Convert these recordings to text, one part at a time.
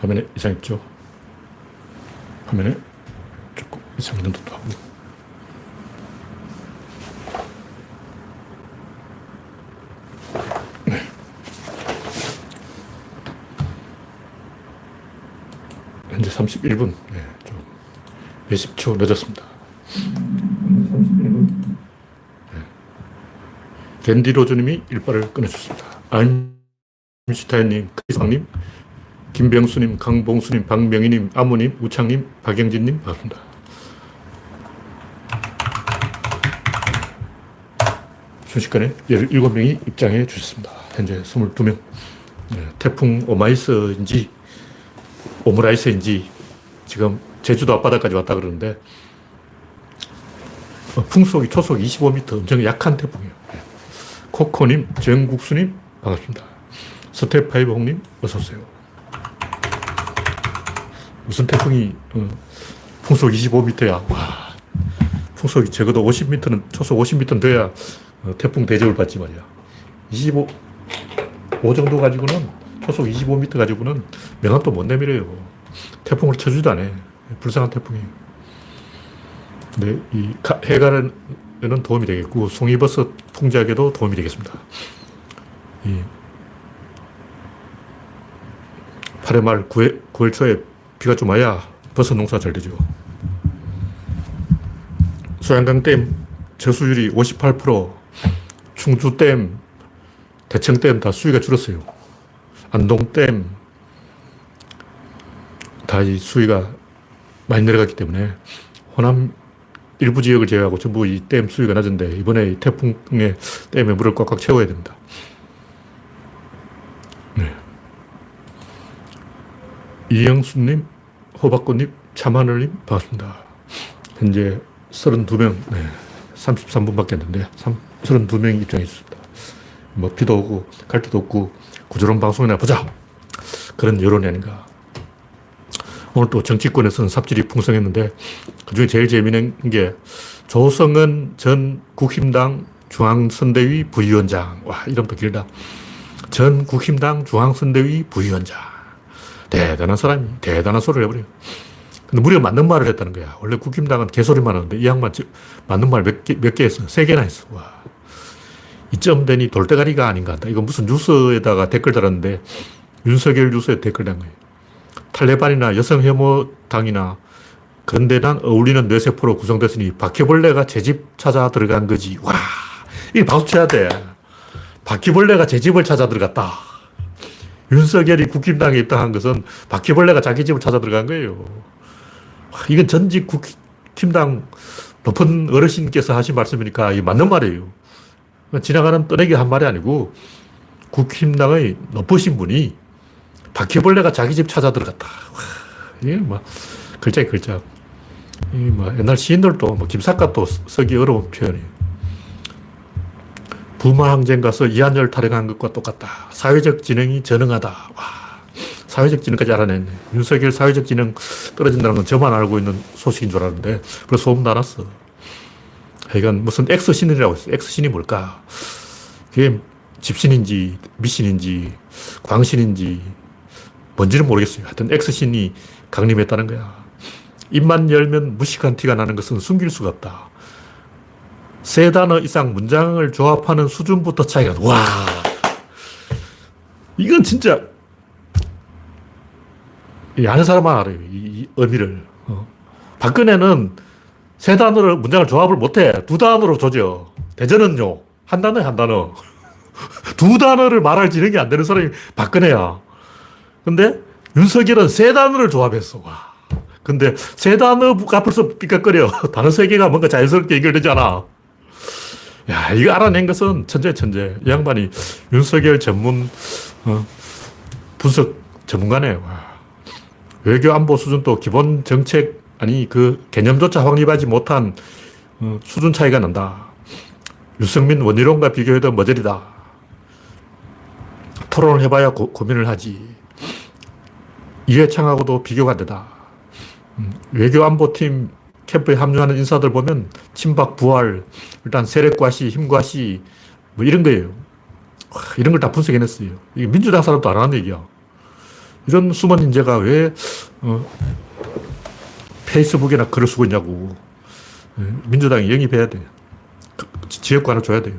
화면에 이상 있죠? 화면에 조금 이상 있는 듯도 하고. 네. 현재 31분. 네, 좀 몇십 초 늦었습니다. 31분. 네. 일발을 끊어줬습니다. 아인슈타인님, 크리스님, 김병수님, 강봉수님, 박명희님, 아무님, 우창님, 박영진님, 반갑습니다. 순식간에 17명이 입장해 주셨습니다. 현재 22명. 네, 태풍 오마이스인지 오므라이스인지 지금 제주도 앞바다까지 왔다 그러는데 어, 풍속이 초속 25m 엄청 약한 태풍이에요. 네. 코코님, 정국수님 반갑습니다. 스테파이브 홍님 어서 오세요. 무슨 태풍이 어, 풍속 25m야. 와, 풍속이 적어도 50m는 초속 50m는 돼야 어, 태풍 대접을 받지 말이야. 25, 5 정도 가지고는 초속 25m 가지고는 명함도 못 내밀어요. 태풍을 쳐주지도 않아. 불쌍한 태풍이에요. 근데 이 가- 해갈에는 도움이 되겠고 송이버섯 풍작에도 도움이 되겠습니다. 이 8월 말 9월, 9월 초에 비가 좀 와야 버섯 농사 잘 되죠. 소양강댐 저수율이 58%, 충주댐, 대청댐 다 수위가 줄었어요. 안동댐 다 이 수위가 많이 내려갔기 때문에 호남 일부 지역을 제외하고 전부 이 댐 수위가 낮은데 이번에 이 태풍의 댐에 물을 꽉꽉 채워야 됩니다. 이영수님, 호박꽃님, 참하늘님 반갑습니다. 현재 32명, 네, 33분밖에 안 됐는데 32명이 입장해 주셨습니다. 뭐 비도 오고 갈 데도 없고 구조론 방송이나 보자. 그런 여론이 아닌가. 오늘 또 정치권에서는 삽질이 풍성했는데 그 중에 제일 재미있는 게 조성은 전 국힘당 중앙선대위 부위원장. 와, 이름도 길다. 전 국힘당 중앙선대위 부위원장. 대단한 사람이 대단한 소리를 해버려요. 근데 무려 맞는 말을 했다는 거야. 원래 국힘당은 개소리만 하는데 이 양반 지- 맞는 말 몇 개, 몇 개 했어. 세 개나 했어. 와. 이점 되니 돌대가리가 아닌가 한다. 이거 무슨 뉴스에다가 댓글 달았는데 윤석열 뉴스에 댓글 단 거예요. 탈레반이나 여성 혐오당이나 그런 데랑 어울리는 뇌세포로 구성됐으니 바퀴벌레가 제 집 찾아 들어간 거지. 와, 이게 박수 쳐야 돼. 바퀴벌레가 제 집을 찾아 들어갔다. 윤석열이 국힘당에 입당한 것은 바퀴벌레가 자기 집을 찾아 들어간 거예요. 와, 이건 전직 국힘당 높은 어르신께서 하신 말씀이니까 맞는 말이에요. 지나가는 떠내기 한 말이 아니고 국힘당의 높으신 분이 바퀴벌레가 자기 집 찾아 들어갔다. 와, 이게 뭐 글자에 글자. 이뭐 옛날 시인들도 뭐 김삿갓도 쓰기 어려운 표현이에요. 부마 항쟁 가서 이한열 타령한 것과 똑같다. 사회적 진흥이 전능하다. 와, 사회적 진흥까지 알아냈네. 윤석열 사회적 진흥 떨어진다는 건 저만 알고 있는 소식인 줄 알았는데, 그래서 소문 나눴어. 하여간 무슨 X신이라고 했어. X신이 뭘까? 그게 집신인지, 미신인지, 광신인지, 뭔지는 모르겠어요. 하여튼 X신이 강림했다는 거야. 입만 열면 무식한 티가 나는 것은 숨길 수가 없다. 세 단어 이상 문장을 조합하는 수준부터 차이가 나. 와. 이건 진짜 이 아는 사람만 알아요. 이, 이 의미를. 어. 박근혜는 세 단어를 문장을 조합을 못해. 두 단어로 조져. 대전은요. 한 단어에 한 단어. 두 단어를 말할 지능이 안 되는 사람이 박근혜야. 근데 윤석열은 세 단어를 조합했어. 와. 근데 세 단어가 벌써 삐까거려. 단어 세 개가 뭔가 자연스럽게 연결되지 않아. 야, 이거 알아낸 것은 천재, 천재. 이 양반이 윤석열 전문, 어, 분석 전문가네. 와. 외교 안보 수준도 기본 정책, 아니, 그 개념조차 확립하지 못한 어, 수준 차이가 난다. 유승민 원희룡과 비교해도 머저리다. 토론을 해봐야 고, 고민을 하지. 이회창하고도 비교가 안 되다. 음, 외교 안보팀 캠프에 합류하는 인사들 보면 친박, 부활, 일단 세력과시, 힘과시, 뭐 이런 거예요. 와, 이런 걸 다 분석해냈어요. 이게 민주당 사람도 안 하는 얘기야. 이런 숨은 인재가 왜 어, 페이스북이나 글을 쓰고 있냐고. 예, 민주당이 영입해야 돼. 그, 지역관을 줘야 돼요.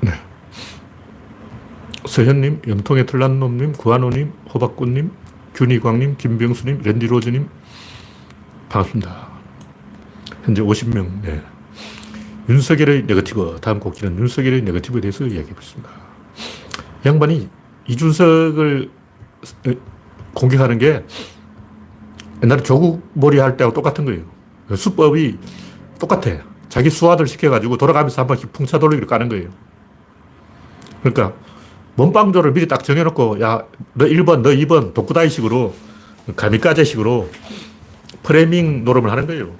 네. 서현님, 염통의 틀란놈님, 구한호님, 호박꽃님, 균희광님, 김병수님, 랜디로즈님, 반갑습니다. 현재 50명. 네. 윤석열의 네거티브. 다음 곡기는 윤석열의 네거티브에 대해서 이야기해 보겠습니다. 양반이 이준석을 공격하는 게 옛날에 조국 머리 할 때하고 똑같은 거예요. 그 수법이 똑같아. 자기 수화들 시켜가지고 돌아가면서 한 바퀴 풍차 돌리기를 까는 거예요. 그러니까 몸빵조를 미리 딱 정해놓고 야, 너 1번, 너 2번 독구다이 식으로 가미까제 식으로 프레밍 노름을 하는 거예요.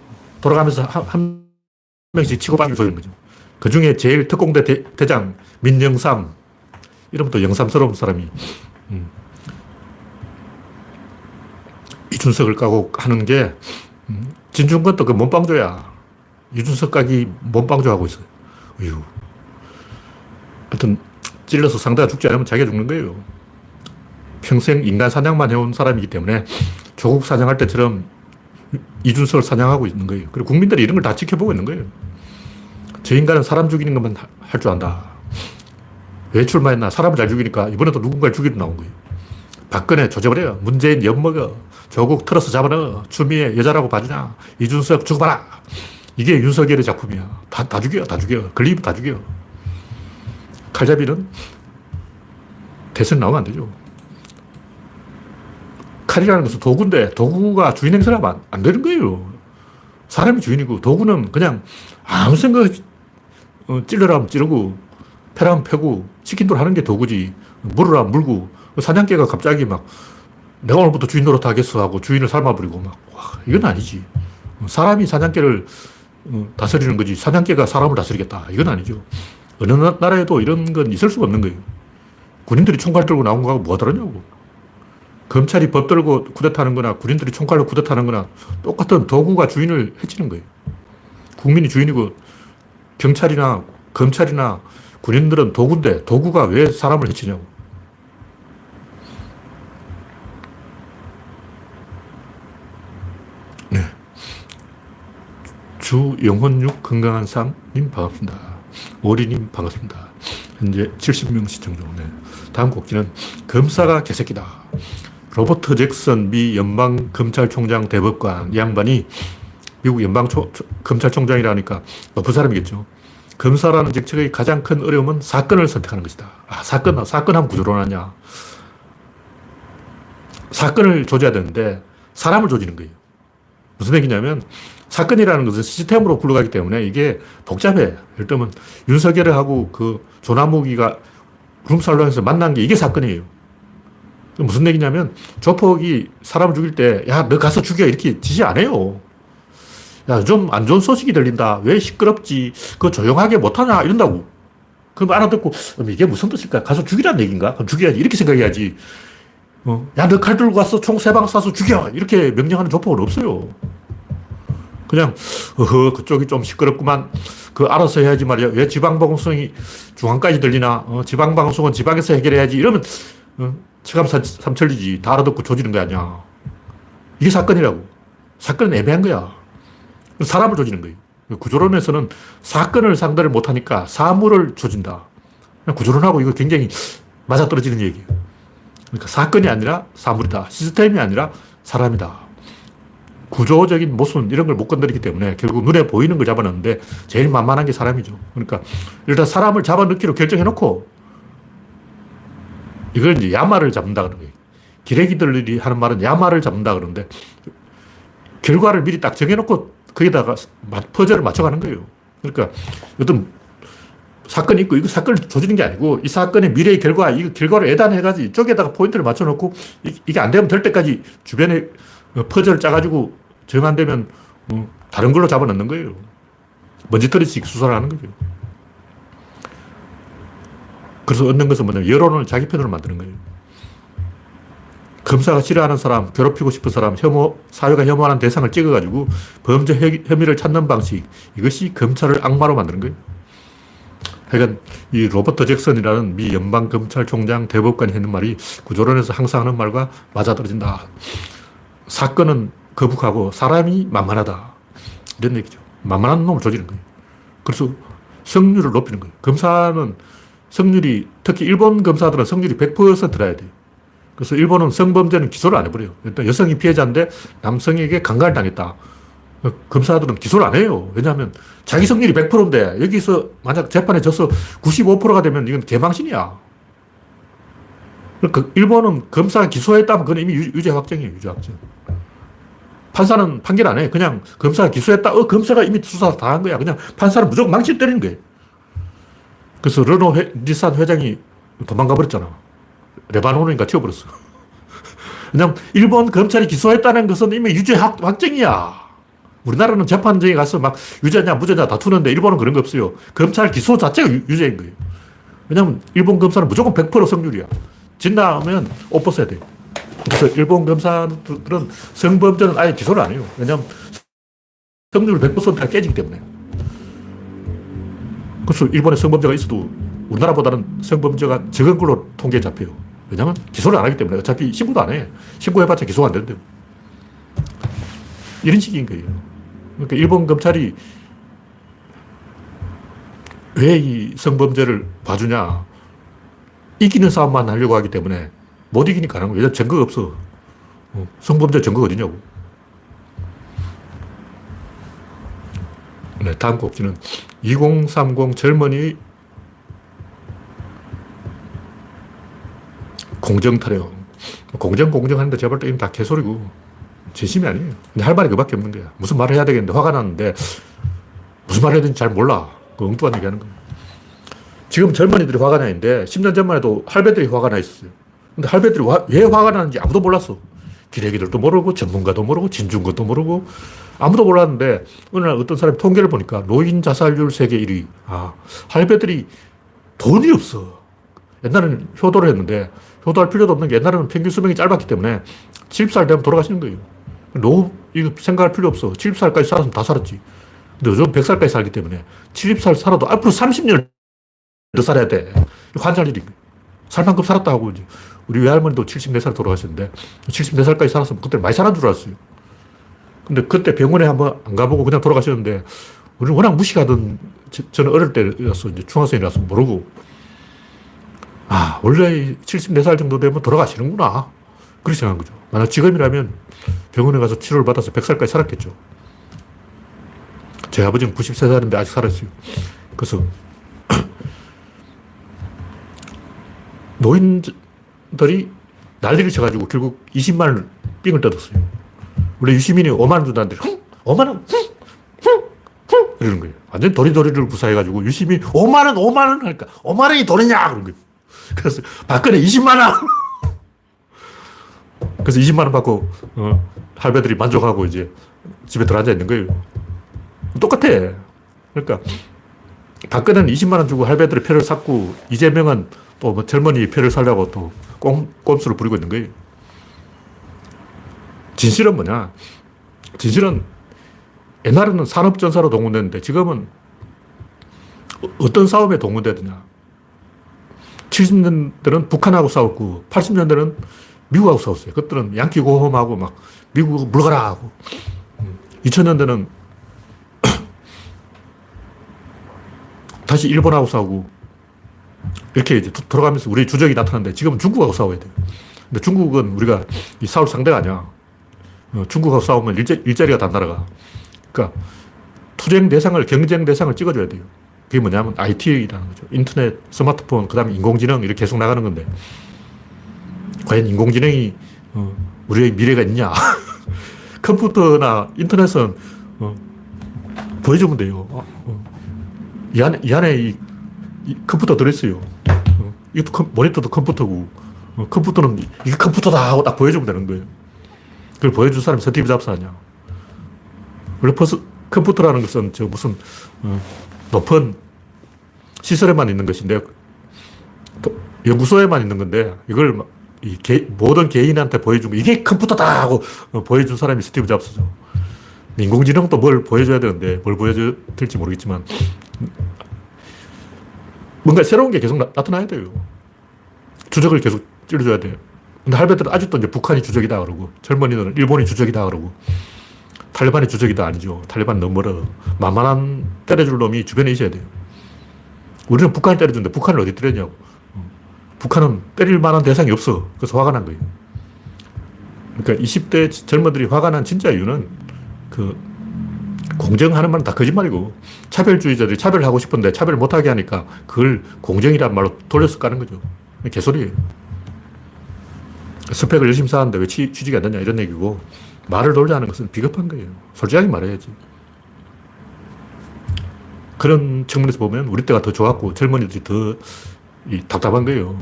돌아가면서 한, 한 명씩 치고받기 조이는 거죠. 그 중에 제일 특공대 대, 장 민영삼 또 영삼스러운 사람이 음. 이준석을 까고 하는 게 음. 진중권도 그 몸빵조야. 이준석 까기 몸빵조 하고 있어요. 어휴. 하여튼 찔러서 상대가 죽지 않으면 자기가 죽는 거예요. 평생 인간 사냥만 해온 사람이기 때문에 조국 사냥할 때처럼 이준석을 사냥하고 있는 거예요. 그리고 국민들이 이런 걸 다 지켜보고 있는 거예요. 저 인간은 사람 죽이는 것만 할 줄 안다. 왜 출마했나? 사람을 잘 죽이니까 이번에도 누군가를 죽이러 나온 거예요. 박근혜 조져버려. 문재인 엿먹어. 조국 틀어서 잡아넣어. 추미애 여자라고 봐주냐. 이준석 죽어봐라. 이게 윤석열의 작품이야. 다, 다 죽여. 다 죽여. 걸리면 다 죽여. 칼잡이는 대선 나오면 안 되죠. 칼이라는 것은 도구인데 도구가 주인 행세를 하면 안 되는 거예요. 사람이 주인이고 도구는 그냥 아무 생각 어, 찔러라면 찌르고 패라면 패고 치킨돌 하는 게 도구지. 물으라면 물고 사냥개가 갑자기 막 내가 오늘부터 주인 노릇 하겠어 하고 주인을 삶아버리고 막 와, 이건 아니지. 사람이 사냥개를 어, 다스리는 거지 사냥개가 사람을 다스리겠다. 이건 아니죠. 어느 나라에도 이런 건 있을 수가 없는 거예요. 군인들이 총칼 들고 나온 거하고 뭐가 다르냐고. 검찰이 법 들고 쿠데타하는 거나 군인들이 총칼로 쿠데타하는 거나 똑같은 도구가 주인을 해치는 거예요. 국민이 주인이고 경찰이나 검찰이나 군인들은 도구인데 도구가 왜 사람을 해치냐고. 네. 주 영혼육 건강한 삶님 반갑습니다. 오리님 반갑습니다. 현재 70명 시청 중. 네. 다음 곡지는 검사가 개새끼다. 로버트 잭슨 미 연방 검찰총장 대법관 이 양반이 미국 연방 초, 검찰총장이라니까 높은 사람이겠죠. 검사라는 직책의 가장 큰 어려움은 사건을 선택하는 것이다. 아, 사건, 사건 하면 구조론하냐. 사건을 조져야 되는데 사람을 조지는 거예요. 무슨 얘기냐면 사건이라는 것은 시스템으로 굴러가기 때문에 이게 복잡해. 예를 들면 윤석열하고 그 조나무기가 룸살롱에서 만난 게 이게 사건이에요. 무슨 얘기냐면 조폭이 사람을 죽일 때, 야, 너 가서 죽여. 이렇게 지시 안 해요. 야, 좀 안 좋은 소식이 들린다. 왜 시끄럽지? 그거 조용하게 못하냐? 이런다고. 그럼 알아듣고, 이게 무슨 뜻일까? 가서 죽이라는 얘기인가? 그럼 죽여야지. 이렇게 생각해야지. 어, 야, 너 칼 들고 가서 총 세 방 쏴서 죽여! 이렇게 명령하는 조폭은 없어요. 그냥, 어허, 그쪽이 좀 시끄럽구만. 그 알아서 해야지 말이야. 왜 지방방송이 중앙까지 들리나? 어, 지방방송은 지방에서 해결해야지. 이러면, 어, 체감 삼천리지. 다 알아듣고 조지는 거 아니야. 이게 사건이라고. 사건은 애매한 거야. 사람을 조지는 거예요. 구조론에서는 사건을 상대를 못하니까 사물을 조진다. 구조론하고 이거 굉장히 맞아떨어지는 얘기예요. 그러니까 사건이 아니라 사물이다. 시스템이 아니라 사람이다. 구조적인 모순 이런 걸 못 건드리기 때문에 결국 눈에 보이는 걸 잡아넣는데 제일 만만한 게 사람이죠. 그러니까 일단 사람을 잡아넣기로 결정해놓고 이걸 이제 야마를 잡는다 그러는 거예요. 기레기들이 하는 말은 야마를 잡는다 그러는데 결과를 미리 딱 정해놓고 거기다가 퍼즐을 맞춰가는 거예요. 그러니까 어떤 사건이 있고 이거 사건을 조지는 게 아니고 이 사건의 미래의 결과, 이 결과를 예단해가지고 이쪽에다가 포인트를 맞춰놓고 이 게 안 되면 될 때까지 주변에 퍼즐을 짜가지고 정 안 되면 어, 다른 걸로 잡아넣는 거예요. 먼지털이식 수사를 하는 거죠. 그래서 얻는 것은 뭐냐면 여론을 자기 편으로 만드는 거예요. 검사가 싫어하는 사람, 괴롭히고 싶은 사람, 혐오, 사회가 혐오하는 대상을 찍어가지고 범죄 혐의를 찾는 방식. 이것이 검찰을 악마로 만드는 거예요. 하여간 이 로버트 잭슨이라는 미 연방검찰총장 대법관이 했는 말이 구조론에서 항상 하는 말과 맞아떨어진다. 사건은 거북하고 사람이 만만하다. 이런 얘기죠. 만만한 놈을 조지는 거예요. 그래서 성률을 높이는 거예요. 검사는 성률이, 특히 일본 검사들은 성률이 100%라야 돼요. 그래서 일본은 성범죄는 기소를 안 해버려요. 일단 여성이 피해자인데 남성에게 강간을 당했다. 검사들은 기소를 안 해요. 왜냐하면 자기 성률이 100%인데 여기서 만약 재판에 져서 95%가 되면 이건 개망신이야. 그러니까 일본은 검사가 기소했다면 그건 이미 유- 유죄 확정이에요. 유죄 확정. 판사는 판결 안 해. 그냥 검사가 기소했다. 어, 검사가 이미 수사 다 한 거야. 그냥 판사는 무조건 망치 때리는 거예요. 그래서 르노 회, 닛산 회장이 도망가 버렸잖아. 레바논인가 튀어버렸어. 그냥 일본 검찰이 기소했다는 것은 이미 유죄 확, 확정이야. 우리나라는 재판정에 가서 막 유죄냐 무죄냐 다투는데 일본은 그런 거 없어요. 검찰 기소 자체가 유- 유죄인 거예요. 왜냐면 일본 검사는 무조건 100% 성률이야. 진다면 옷 벗어야 돼. 그래서 일본 검사들은 성범죄는 아예 기소를 안 해요. 왜냐면 성률 100%가 깨지기 때문에. 그래서 일본에 성범죄가 있어도 우리나라보다는 성범죄가 적은 걸로 통계에 잡혀요. 왜냐면 기소를 안 하기 때문에 어차피 신고도 안 해. 신고해봤자 기소가 안 되는데. 이런 식인 거예요. 그러니까 일본 검찰이 왜 이 성범죄를 봐주냐. 이기는 싸움만 하려고 하기 때문에 못 이기니까 하는 거예요. 증거가 없어. 어, 성범죄 증거가 어디냐고. 네, 다음 곡지는 2030 젊은이 공정 타령. 공정, 공정 하는데 제발 이건 다 개소리고. 진심이 아니에요. 근데 할 말이 그 밖에 없는 거야. 무슨 말을 해야 되겠는데 화가 났는데 무슨 말을 해야 되는지 잘 몰라. 그 엉뚱한 얘기 하는 거야. 지금 젊은 이들이 화가 나 있는데 10년 전만 해도 할배들이 화가 나 있었어요. 근데 할배들이 화- 왜 화가 나는지 아무도 몰랐어. 기레기들도 모르고 전문가도 모르고 진중권도 모르고 아무도 몰랐는데 어느 날 어떤 사람이 통계를 보니까 노인 자살률 세계 1위. 아, 할배들이 돈이 없어. 옛날에는 효도를 했는데 효도할 필요도 없는 게 옛날에는 평균 수명이 짧았기 때문에 70살 되면 돌아가시는 거예요. 노후, 이거 생각할 필요 없어. 70살까지 살았으면 다 살았지. 근데 요즘 100살까지 살기 때문에 70살 살아도 앞으로 30년 더 살아야 돼. 이거 환장 일인 거예요. 살 만큼 살았다 하고 이제 우리 외할머니도 74살 돌아가셨는데 74살까지 살았으면 그때 많이 살았는 줄 알았어요. 근데 그때 병원에 한번 안 가보고 그냥 돌아가셨는데 우리는 워낙 무시하던 저- 저는 어릴 때라서 이제 중학생이라서 모르고 아 원래 74살 정도 되면 돌아가시는구나 그렇게 생각한 거죠. 만약 지금이라면 병원에 가서 치료를 받아서 100살까지 살았겠죠. 제 아버지는 93살인데 아직 살았어요. 그래서 노인들이 난리를 쳐가지고 결국 20만 원을 삥을 뜯었어요. 원래 유시민이 5만 원 준다는데, 흥! 5만 원! 흥! 흥! 흥! 이러는 거예요. 완전 도리도리를 구사해가지고 유시민이 5만 원, 5만 원 하니까 5만 원이 돈이냐! 그런 거예요. 그래서 박근혜 20만 원! 그래서 20만 원 받고, 어, 할배들이 만족하고 이제 집에 들어앉아 있는 거예요. 똑같아. 그러니까 박근혜는 20만 원 주고 할배들의 표를 샀고 이재명은 또 뭐 젊은이 표를 살려고 또 꼼, 꼼수를 부리고 있는 거예요. 진실은 뭐냐? 진실은 옛날에는 산업전사로 동원됐는데 지금은 어- 어떤 싸움에 동원되느냐? 70년대는 북한하고 싸웠고 80년대는 미국하고 싸웠어요. 그때는 양키 고홈하고 막 미국 물가라 하고 2000년대는 다시 일본하고 싸우고 이렇게 이제 도- 돌아가면서 우리 주적이 나타났는데 지금은 중국하고 싸워야 돼요. 근데 중국은 우리가 이 싸울 상대가 아니야. 어, 중국하고 싸우면 일자, 일자리가 다 날아가. 그러니까 투쟁 대상을, 경쟁 대상을 찍어줘야 돼요. 그게 뭐냐면 IT라는 거죠. 인터넷, 스마트폰, 그 다음에 인공지능 이렇게 계속 나가는 건데 과연 인공지능이 어, 우리의 미래가 있냐? 컴퓨터나 인터넷은 어, 보여주면 돼요. 이 안에, 이 안에 이, 이 컴퓨터 들어있어요. 어, 이것도 컴, 모니터도 컴퓨터고, 어, 컴퓨터는 이- 이게 컴퓨터다 하고 딱 보여주면 되는 거예요. 그걸 보여줄 사람이 스티브 잡스 아니야. 원래 퍼스, 컴퓨터라는 것은 저 무슨, 어, 높은 시설에만 있는 것인데, 또 연구소에만 있는 건데, 이걸 막이 개, 모든 개인한테 보여주고, 이게 컴퓨터다 하고 어, 보여준 사람이 스티브 잡스죠. 인공지능도 뭘 보여줘야 되는데, 뭘 보여줘야 될지 모르겠지만, 뭔가 새로운 게 계속 나, 타나야 돼요. 주적을 계속 찔러줘야 돼요. 근데 할배들은 아직도 이제 북한이 주적이다 그러고 젊은이들은 일본이 주적이다 그러고 탈레반이 주적이다 아니죠. 탈레반 너무 멀어. 만만한 때려줄 놈이 주변에 있어야 돼요. 우리는 북한이 때려주는데 북한을 어디 때렸냐고. 북한은 때릴 만한 대상이 없어. 그래서 화가 난 거예요. 그러니까 20대 젊은들이 화가 난 진짜 이유는 그 공정하는 말은 다 거짓말이고 차별주의자들이 차별하고 싶은데 차별 못하게 하니까 그걸 공정이란 말로 돌려서 까는 거죠. 개소리예요. 스펙을 열심히 쌓았는데 왜 취, 취직이 안 되냐 이런 얘기고 말을 돌려하는 것은 비겁한 거예요. 솔직하게 말해야지. 그런 측면에서 보면 우리 때가 더 좋았고 젊은이들이 더 답답한 거예요.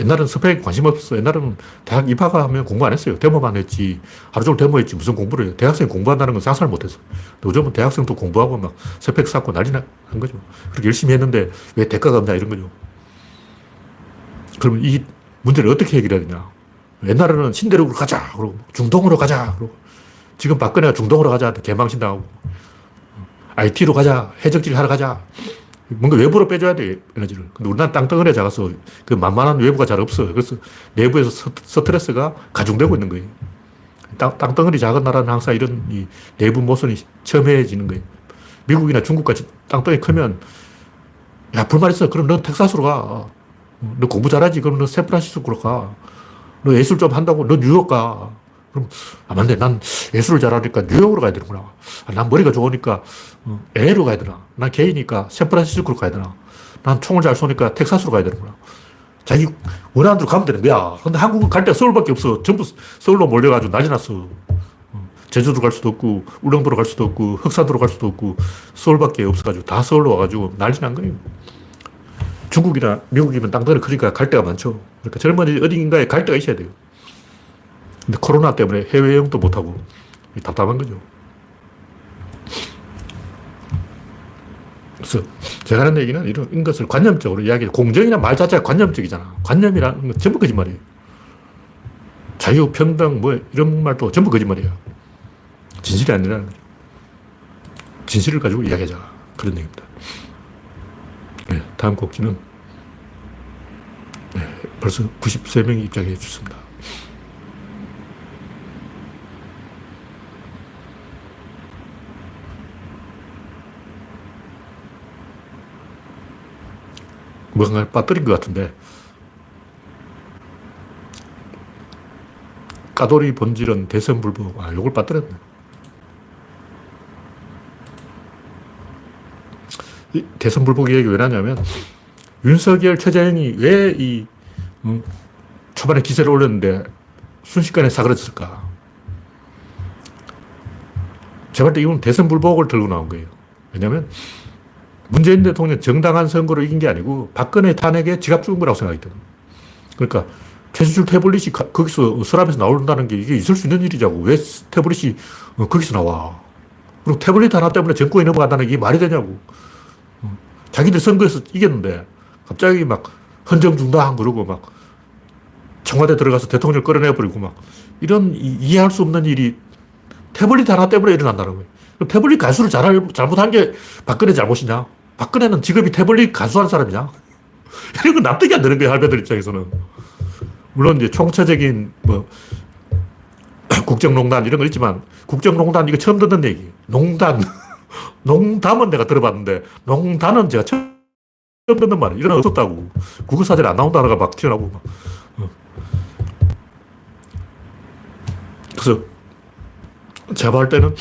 옛날은 스펙에 관심 없어. 옛날에는 대학 입학하면 공부 안 했어요. 데모만 했지. 하루 종일 데모했지. 무슨 공부를 해요. 대학생이 공부한다는 건 상상을 못 했어. 요즘은 대학생도 공부하고 막 스펙 쌓고 난리 난 거죠. 그렇게 열심히 했는데 왜 대가가 없냐 이런 거죠. 그러면 이 문제를 어떻게 해결해야 되냐. 옛날에는 신대륙으로 가자. 그러고 중동으로 가자. 그러고 지금 박근혜가 중동으로 가자. 개망신당하고. IT로 가자. 해적질 하러 가자. 뭔가 외부로 빼줘야 돼, 에너지를. 근데 우리나라 땅덩어리가 작아서 그 만만한 외부가 잘 없어. 그래서 내부에서 스트레스가 가중되고 있는 거예요. 땅, 땅덩어리 작은 나라는 항상 이런 이 내부 모순이 첨예해지는 거예요. 미국이나 중국같이 땅덩이 크면 야, 불만 있어. 그럼 넌 텍사스로 가. 너 공부 잘하지? 그럼 너 샌프란시스코로 가. 너 예술 좀 한다고? 너 뉴욕 가. 그럼, 아, 맞네. 난 예술을 잘하니까 뉴욕으로 가야 되는구나. 아, 난 머리가 좋으니까 LA로 어, 가야 되나. 난 개이니까 샌프란시스코로 가야 되나. 난 총을 잘 쏘니까 텍사스로 가야 되는구나. 자기 원하는 대로 가면 되는 거야. 근데 한국은 갈 데가 서울밖에 없어. 전부 서울로 몰려가지고 난리 났어. 어, 제주도 갈 수도 없고, 울릉도로 갈 수도 없고, 흑산도로 갈 수도 없고, 서울밖에 없어가지고 다 서울로 와가지고 난리 난 거예요. 중국이나 미국이면 땅덩어리 크니까 갈 데가 많죠. 그러니까 젊은이 어딘가에 갈 데가 있어야 돼요. 근데 코로나 때문에 해외 여행도 못하고 답답한 거죠. 그래서 제가 하는 얘기는 이런 것을 관념적으로 이야기해. 공정이란 말 자체가 관념적이잖아. 관념이라는 건 전부 거짓말이에요. 자유, 평등, 뭐 이런 말도 전부 거짓말이에요. 진실이 아니라는 거죠. 진실을 가지고 이야기하자. 그런 얘기입니다. 네, 다음 곡지는 네, 벌써 93명이 입장해 주셨습니다. 뭔가 빠뜨린 것 같은데. 까돌이 본질은 대선불복. 아, 요걸 빠뜨렸네. 이 대선불복 얘기 왜 나냐면, 윤석열, 최재형이 왜이 음, 초반에 기세를 올렸는데 순식간에 사그러졌을까? 제가 볼때 이건 대선불복을 들고 나온 거예요. 왜냐면 문재인 대통령 정당한 선거로 이긴 게 아니고 박근혜 탄핵에 지갑 죽은 거라고 때문에. 그러니까 최수출 태블릿이 거기서 서랍에서 나온다는 게 이게 있을 수 있는 일이자고. 왜 태블릿이 어, 거기서 나와? 그리고 태블릿 하나 때문에 정권이 넘어간다는 게 말이 되냐고. 어, 자기들 선거에서 이겼는데 갑자기 막 헌정 중단 그러고 막 청와대 들어가서 대통령 끌어내버리고 막 이런 이 해할 수 없는 일이 태블릿 하나 때문에 일어난다는 거예요. 태블릿 가수를 잘, 잘못한 게 박근혜 잘못이냐? 박근혜는 직업이 태블릿 가수하는 사람이냐? 이런 건 납득이 안 되는 거예요, 할배들 입장에서는. 물론 이제 총체적인 뭐, 국정농단 이런 거 있지만, 국정농단 이거 처음 듣는 얘기. 농단. 농담은 내가 들어봤는데, 농단은 제가 처음 듣는 말이에요. 이런 거 없었다고. 국어사전에 안 나온 단어가 막 튀어나오고. 막. 어. 그래서 제가 볼 때는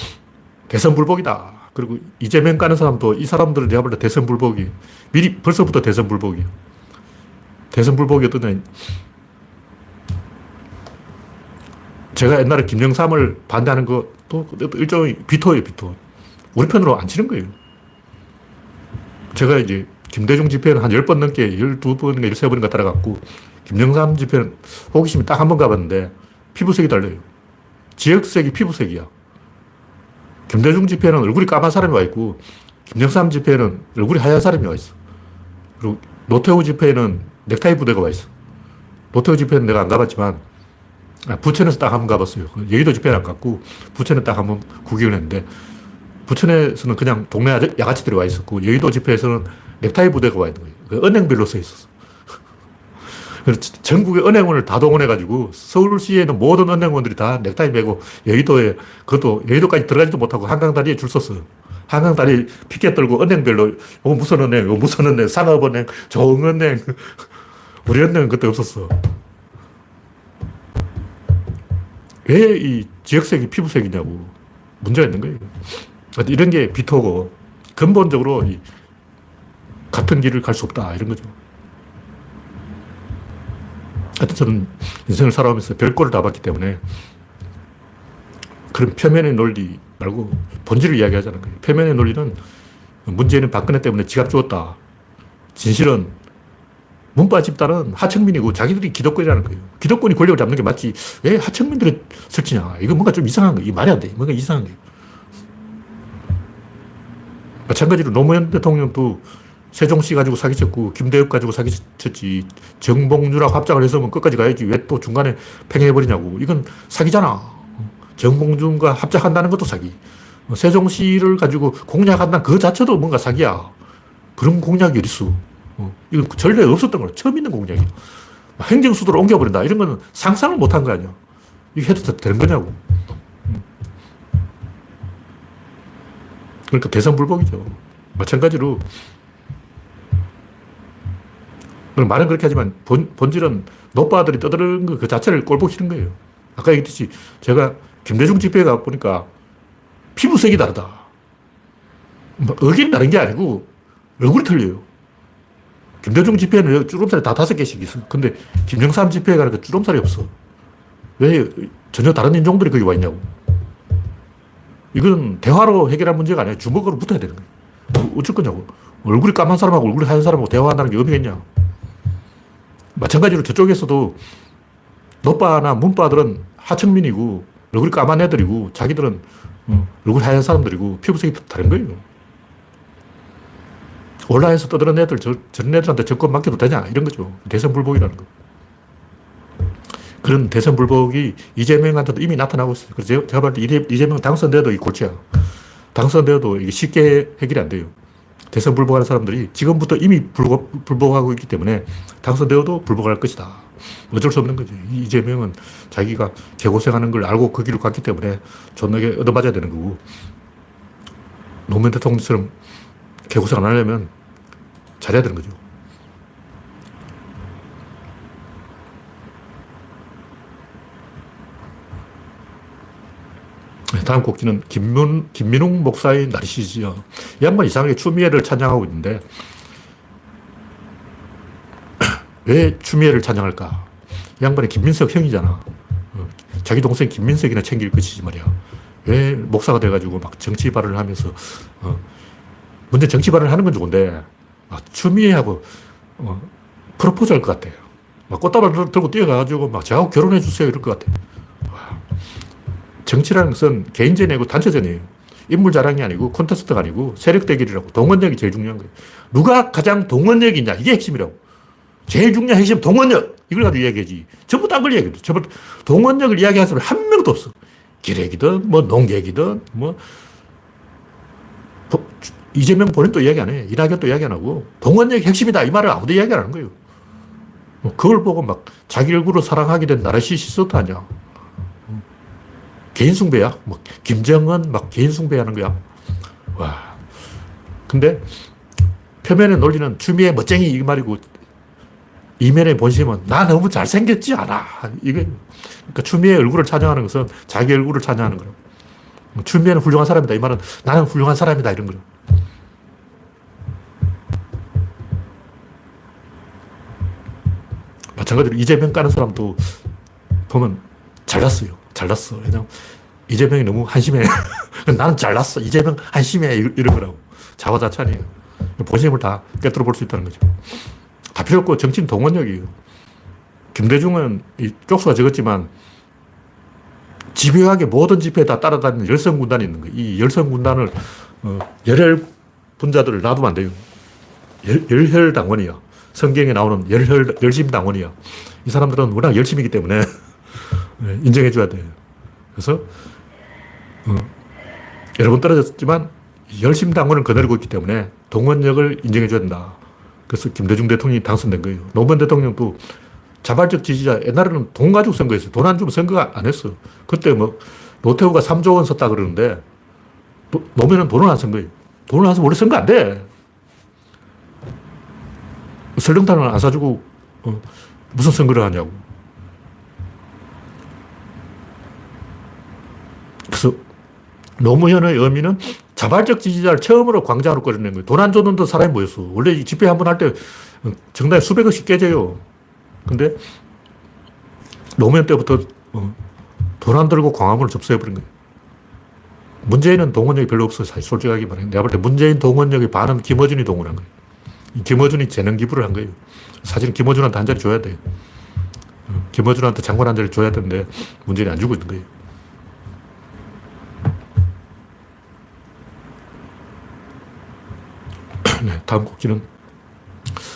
대선 불복이다. 그리고 이재명 까는 사람도 이 사람들은 내가 볼 때 대선 불복이 미리 벌써부터 대선 불복이 대선 불복이 어떠냐 제가 옛날에 김영삼을 반대하는 것도 일종의 비토예요 비토. 우리 편으로 안 치는 거예요. 제가 이제 김대중 집회는 한 10번 넘게 12번인가 13번인가 따라갔고 김영삼 집회는 호기심이 딱 한 번 가봤는데 피부색이 달라요. 지역색이 피부색이야 김대중 집회는 얼굴이 까만 사람이 와 있고, 김영삼 집회는 얼굴이 하얀 사람이 와 있어. 그리고 노태우 집회는 넥타이 부대가 와 있어. 노태우 집회는 내가 안 가봤지만, 아, 부천에서 딱 한 번 가봤어요. 여의도 집회는 안 갔고, 부천에 딱 한 번 구경을 했는데, 부천에서는 그냥 동네 야가치들이 와 있었고, 여의도 집회에서는 넥타이 부대가 와 있는 거예요. 그 은행별로 써 있었어. 전국의 은행원을 다 동원해가지고 서울시에 있는 모든 은행원들이 다 넥타이 매고 여의도에, 그것도 여의도까지 들어가지도 못하고 한강다리에 줄 섰어. 한강다리 피켓 들고 은행별로, 요 무슨 은행, 요 무슨 은행, 산업은행, 조은행. 우리 은행은 그때 없었어. 왜 이 지역색이 피부색이냐고 문제가 있는 거예요. 이런 게 비토고 근본적으로 이 같은 길을 갈 수 없다 이런 거죠. 하여튼 저는 인생을 살아오면서 별꼴을 다 봤기 때문에 그런 표면의 논리 말고 본질을 이야기하자는 거예요. 표면의 논리는 문재인은 박근혜 때문에 지갑 주었다. 진실은 문바 집단은 하청민이고 자기들이 기득권이라는 거예요. 기득권이 권력을 잡는 게 맞지. 왜 하청민들이 설치냐. 이거 뭔가 좀 이상한 거예요. 이 말이 안 돼. 뭔가 이상한 거예요. 마찬가지로 노무현 대통령도 세종시 가지고 사기쳤고 김대엽 가지고 사기쳤지. 정봉주랑 합작을 해서 끝까지 가야지. 왜 또 중간에 팽해버리냐고. 이건 사기잖아. 정봉준과 합작한다는 것도 사기. 세종시를 가지고 공략한다는 그 자체도 뭔가 사기야. 그런 공략이 어딨어. 어, 이건 전례 없었던 거야. 처음 있는 공약이야. 행정수도를 옮겨버린다. 이런 거는 상상을 못한 거 아니야. 이게 해도 되는 거냐고. 음. 그러니까 대선 불복이죠. 마찬가지로 말은 그렇게 하지만 본, 본질은 노빠들이 떠드는 거그 자체를 꼴보기 싫은 거예요. 아까 얘기했듯이 제가 김대중 집회에 가 보니까 피부색이 다르다. 뭐 의견이 다른 게 아니고 얼굴이 틀려요. 김대중 집회는 주름살이 다 다섯 개씩 있어. 근데 김영삼 집회에 가니까 주름살이 없어. 왜 전혀 다른 인종들이 거기 와 있냐고. 이건 대화로 해결할 문제가 아니야. 주먹으로 붙어야 되는 거야. 어쩔 거냐고. 얼굴이 까만 사람하고 얼굴이 하얀 사람하고 대화한다는 게 의미가 있냐. 마찬가지로 저쪽에서도 노빠나 문빠들은 하층민이고 얼굴이 까만 애들이고 자기들은 어, 얼굴 하얀 사람들이고 피부색이 다른 거예요. 온라인에서 떠드는 애들, 저, 저런 애들한테 정권 맡겨도 되냐? 이런 거죠. 대선불복이라는 거. 그런 대선불복이 이재명한테도 이미 나타나고 있어요. 그래서 제가 봤을 때 이재명 당선돼도 이 골치야. 당선돼도 이게 쉽게 해결이 안 돼요. 대선 불복하는 사람들이 지금부터 이미 불복, 불복하고 있기 때문에 당선되어도 불복할 것이다. 어쩔 수 없는 거지. 이재명은 자기가 개고생하는 걸 알고 그 길을 갔기 때문에 존나게 얻어맞아야 되는 거고. 노무현 대통령처럼 개고생 안 하려면 잘해야 되는 거죠. 다음 곡지는 김민, 김민웅 목사의 나리시지요. 이 양반 이상하게 추미애를 찬양하고 있는데, 왜 추미애를 찬양할까? 이 양반이 김민석 형이잖아. 어, 자기 동생 김민석이나 챙길 것이지 말이야. 왜 목사가 돼가지고 막 정치 발언을 하면서, 어, 문제 정치 발언을 하는 건 좋은데, 막 추미애하고 어, 프로포즈 할 것 같아요. 막 꽃다발 들고 뛰어가가지고 막 저하고 결혼해 주세요 이럴 것 같아요. 정치라는 것은 개인전이고 단체전이에요. 인물 자랑이 아니고 콘테스트가 아니고 세력 대결이라고 동원력이 제일 중요한 거예요. 누가 가장 동원력이냐 이게 핵심이라고. 제일 중요한 핵심 동원력 이걸 가지고 이야기하지. 전부 딴걸 이야기해. 전부 동원력을 이야기하는 사람 한 명도 없어. 기레기든 뭐 농객이든 뭐 이재명 본인도 이야기 안 해. 이낙연도 이야기 안 하고 동원력이 핵심이다 이 말을 아무도 이야기 안 하는 거예요. 뭐 그걸 보고 막 자기 얼굴을 사랑하게 된 나르시시스트 아니야. 개인 숭배야. 뭐 김정은 막 개인 숭배하는 거야. 와. 근데 표면의 논리는 추미애 멋쟁이 이 말이고 이면의 본심은 나 너무 잘생겼지 않아. 이게 그러니까 추미애 얼굴을 찬양하는 것은 자기 얼굴을 찬양하는 거라고. 추미애는 훌륭한 사람이다. 이 말은 나는 훌륭한 사람이다. 이런 거예요. 마찬가지로 이재명 까는 사람도 보면 잘났어요. 잘났어. 왜냐면 이재명이 너무 한심해. 나는 잘났어. 이재명 한심해. 이런 거라고. 자화자찬이에요. 본심을 다 깨뜨려 볼 수 있다는 거죠. 다 필요 없고 정치인 동원력이에요. 김대중은 이 쪽수가 적었지만 집요하게 모든 집회에 다 따라다니는 열성군단이 있는 거예요. 이 열성군단을 어, 열혈 분자들을 놔두면 안 돼요. 열, 열혈 당원이야. 성경에 나오는 열혈, 열심 당원이야. 이 사람들은 워낙 열심이기 때문에 네, 인정해 줘야 돼요. 그래서 어, 여러 번 떨어졌지만 열심 당원을 거느리고 있기 때문에 동원력을 인정해 줘야 된다. 그래서 김대중 대통령이 당선된 거예요. 노무현 대통령도 자발적 지지자, 옛날에는 돈 가지고 선거했어요. 돈 안 주면 선거 안 했어. 그때 뭐, 노태우가 3조 원 썼다 그러는데, 노, 노무현은 돈을 안 쓴 거예요. 돈을 안 쓰면 원래 선거 안 돼. 설렁탕을 안 사주고, 어, 무슨 선거를 하냐고. 그래서 노무현의 의미는 자발적 지지자를 처음으로 광장으로 끌어낸 거예요. 돈 안 줬는 데 사람이 모였어. 원래 이 집회 한 번 할 때 정당에 수백억씩 깨져요. 근데 노무현 때부터 어, 돈안 들고 광화문을 접수해버린 거예요. 문재인은 동원력이 별로 없어. 사실 솔직하게 말해. 내가 볼 때 문재인 동원력의 반은 김어준이 동원한 거예요. 이 김어준이 재능 기부를 한 거예요. 사실은 김어준한테 한 자리 줘야 돼요. 어, 김어준한테 장관 한 자리 줘야 되는데 문재인이 안 주고 있는 거예요. 네, 다음 곡지는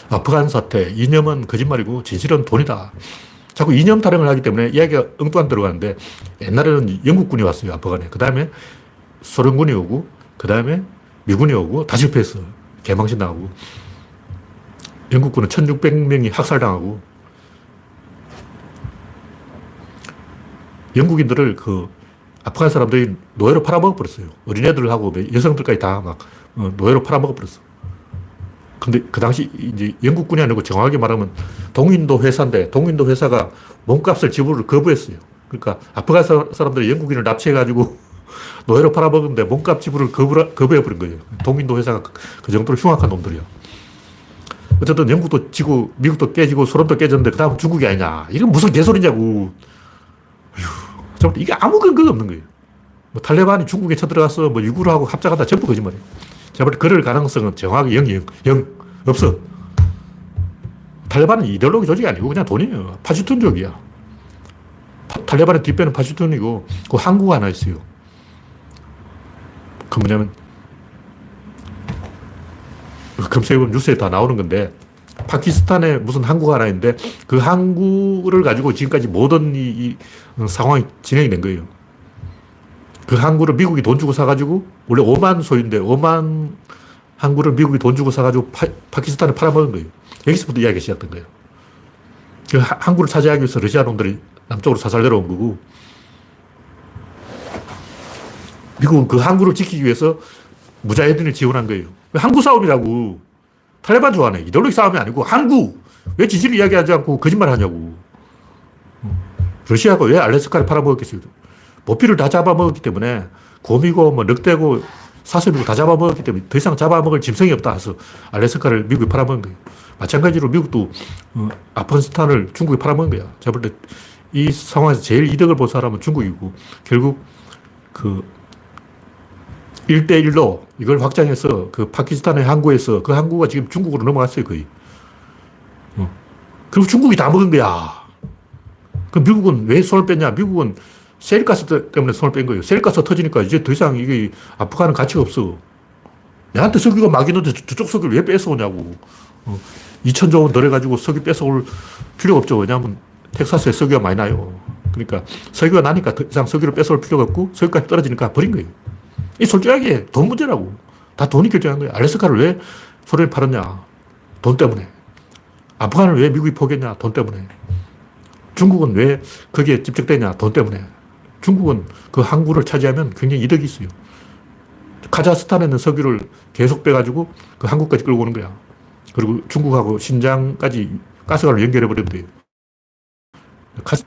아프간 사태. 이념은 거짓말이고 진실은 돈이다. 자꾸 이념 타령을 하기 때문에 이야기가 엉뚱한 들어가는데 옛날에는 영국군이 왔어요. 아프간에. 그 다음에 소련군이 오고 그 다음에 미군이 오고 다 실패했어. 개망신 당하고. 영국군은 1600명이 학살당하고 영국인들을 그 아프간 사람들이 노예로 팔아먹어버렸어요. 어린애들하고 여성들까지 다막 어, 노예로 팔아먹어버렸어. 근데 그 당시 이제 영국군이 아니고 정확하게 말하면 동인도 회사인데 동인도 회사가 몸값을 지불을 거부했어요. 그러니까 아프간 사람들이 영국인을 납치해가지고 노예로 팔아먹었는데 몸값 지불을 거부, 거부해버린 거예요. 동인도 회사가 그 정도로 흉악한 놈들이야. 어쨌든 영국도 지고 미국도 깨지고 소련도 깨졌는데 그 다음 중국이 아니냐. 이건 무슨 개소리냐고. 휴, 이게 아무 근거가 없는 거예요. 뭐 탈레반이 중국에 쳐들어가서 뭐 유구르하고 합작하다 전부 거짓말이에요. 제가 볼때 그럴 가능성은 정확히 0, 0, 0 없어. 탈레반은 이데올로기 조직이 아니고 그냥 돈이에요. 파슈툰족이야. 탈레반의 뒷배는 파슈툰이고 그 항구가 하나 있어요. 그 뭐냐면 검색해보면 뉴스에 다 나오는 건데 파키스탄에 무슨 항구가 하나 있는데 그 항구를 가지고 지금까지 모든 이, 이 상황이 진행이 된 거예요. 그 항구를 미국이 돈 주고 사가지고 원래 5만 소인데 5만 항구를 미국이 돈 주고 사가지고 파, 파키스탄에 팔아먹은 거예요. 여기서부터 이야기가 시작된 거예요. 그 항구를 차지하기 위해서 러시아 놈들이 남쪽으로 사살 내려온 거고 미국은 그 항구를 지키기 위해서 무자헤딘을 지원한 거예요. 항구 싸움이라고. 탈레반 좋아하네. 이데올로기 싸움이 아니고 항구. 왜 지지를 이야기하지 않고 거짓말 하냐고. 러시아가 왜 알래스카를 팔아먹었겠어요? 모피를 다 잡아먹었기 때문에 곰이고 뭐 늑대고 사슴이고 다 잡아먹었기 때문에 더 이상 잡아먹을 짐승이 없다 해서 알래스카를 미국에 팔아먹은 거예요. 마찬가지로 미국도 어, 아프간스탄을 중국에 팔아먹은 거야. 제가 볼때이 상황에서 제일 이득을 본 사람은 중국이고 결국 그 1대1로 이걸 확장해서 그 파키스탄의 항구에서 그 항구가 지금 중국으로 넘어갔어요, 거의. 어. 그리고 중국이 다 먹은 거야. 그럼 미국은 왜 손을 뺐냐? 미국은 셀가스 때문에 손을 뺀 거예요. 셀가스 터지니까 이제 더 이상 이게 아프간은 가치가 없어. 내한테 석유가 막 있는데 저쪽 석유를 왜 뺏어오냐고. 어, 2천조 원 덜해가지고 석유 뺏어올 필요가 없죠. 왜냐하면 텍사스에 석유가 많이 나요. 그러니까 석유가 나니까 더 이상 석유를 뺏어올 필요가 없고 석유까지 떨어지니까 버린 거예요. 이 솔직하게 돈 문제라고. 다 돈이 결정한 거예요. 알래스카를 왜 소련이 팔았냐. 돈 때문에. 아프간을 왜 미국이 포기했냐. 돈 때문에. 중국은 왜 거기에 집적되냐. 돈 때문에. 중국은 그 항구를 차지하면 굉장히 이득이 있어요. 카자흐스탄에 있는 석유를 계속 빼가지고 그 한국까지 끌고 오는 거야. 그리고 중국하고 신장까지 가스관을 연결해버리면 돼요. 카,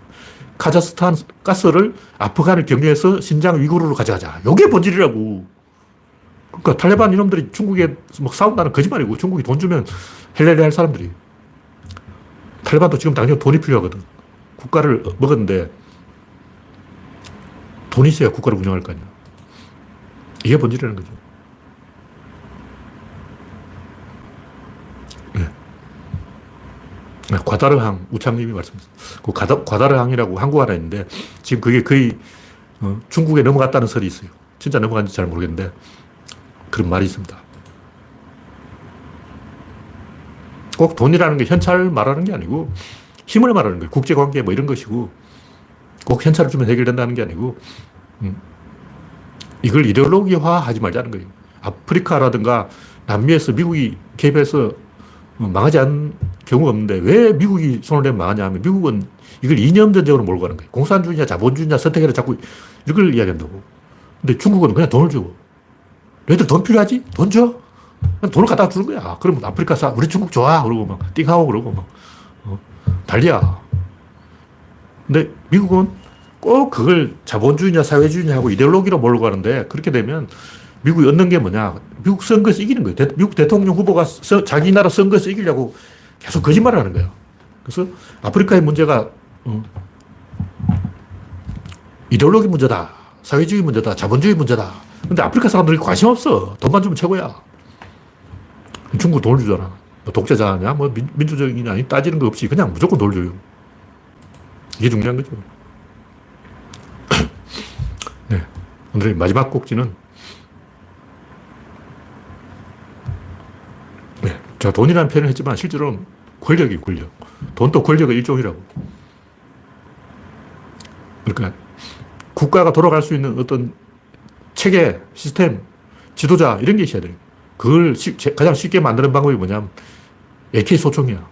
카자흐스탄 가스를 아프간을 경유해서 신장 위구르로 가져가자. 요게 본질이라고. 그러니까 탈레반 이놈들이 중국에 막 싸운다는 거짓말이고 중국이 돈 주면 헬레레 할 사람들이. 탈레반도 지금 당장 돈이 필요하거든. 국가를 먹었는데 돈이 있어야 국가를 운영할 거 아니야. 이게 본질이라는 거죠. 네. 과다르항, 우창님이 말씀하셨습니다. 그 과다, 과다르항이라고 항구 하나 있는데, 지금 그게 거의 어, 중국에 넘어갔다는 설이 있어요. 진짜 넘어간지 잘 모르겠는데, 그런 말이 있습니다. 꼭 돈이라는 게 현찰 말하는 게 아니고, 힘을 말하는 거예요. 국제관계 뭐 이런 것이고, 꼭 현찰을 주면 해결된다는 게 아니고, 음, 이걸 이데올로기화 하지 말자는 거예요. 아프리카라든가 남미에서 미국이 개입해서 어, 망하지 않은 경우가 없는데 왜 미국이 손을 내면 망하냐 하면 미국은 이걸 이념전쟁으로 몰고 가는 거예요. 공산주의냐 자본주의냐 선택해라 자꾸 이걸 이야기한다고. 근데 중국은 그냥 돈을 줘. 너희들 돈 필요하지? 돈 줘? 돈을 갖다 주는 거야. 그러면 아프리카 사, 우리 중국 좋아. 그러고 막 띵하고 그러고 막 어, 난리야. 근데 미국은 꼭 그걸 자본주의냐 사회주의냐 하고 이데올로기로 몰고 가는데 그렇게 되면 미국이 얻는 게 뭐냐. 미국 선거에서 이기는 거예요. 대, 미국 대통령 후보가 서, 자기 나라 선거에서 이기려고 계속 거짓말을 하는 거예요. 그래서 아프리카의 문제가 어, 이데올로기 문제다. 사회주의 문제다. 자본주의 문제다. 근데 아프리카 사람들이 관심 없어. 돈만 주면 최고야. 중국 돈을 주잖아. 뭐 독재자냐, 뭐 민, 민주적이냐, 따지는 거 없이 그냥 무조건 돈을 줘요. 이게 중요한 거죠. 네. 오늘의 마지막 꼭지는 네. 제가 돈이라는 표현을 했지만 실제로는 권력이 권력. 돈도 권력의 일종이라고. 그러니까 국가가 돌아갈 수 있는 어떤 체계, 시스템, 지도자 이런 게 있어야 돼요. 그걸 시, 가장 쉽게 만드는 방법이 뭐냐면 AK 소총이야.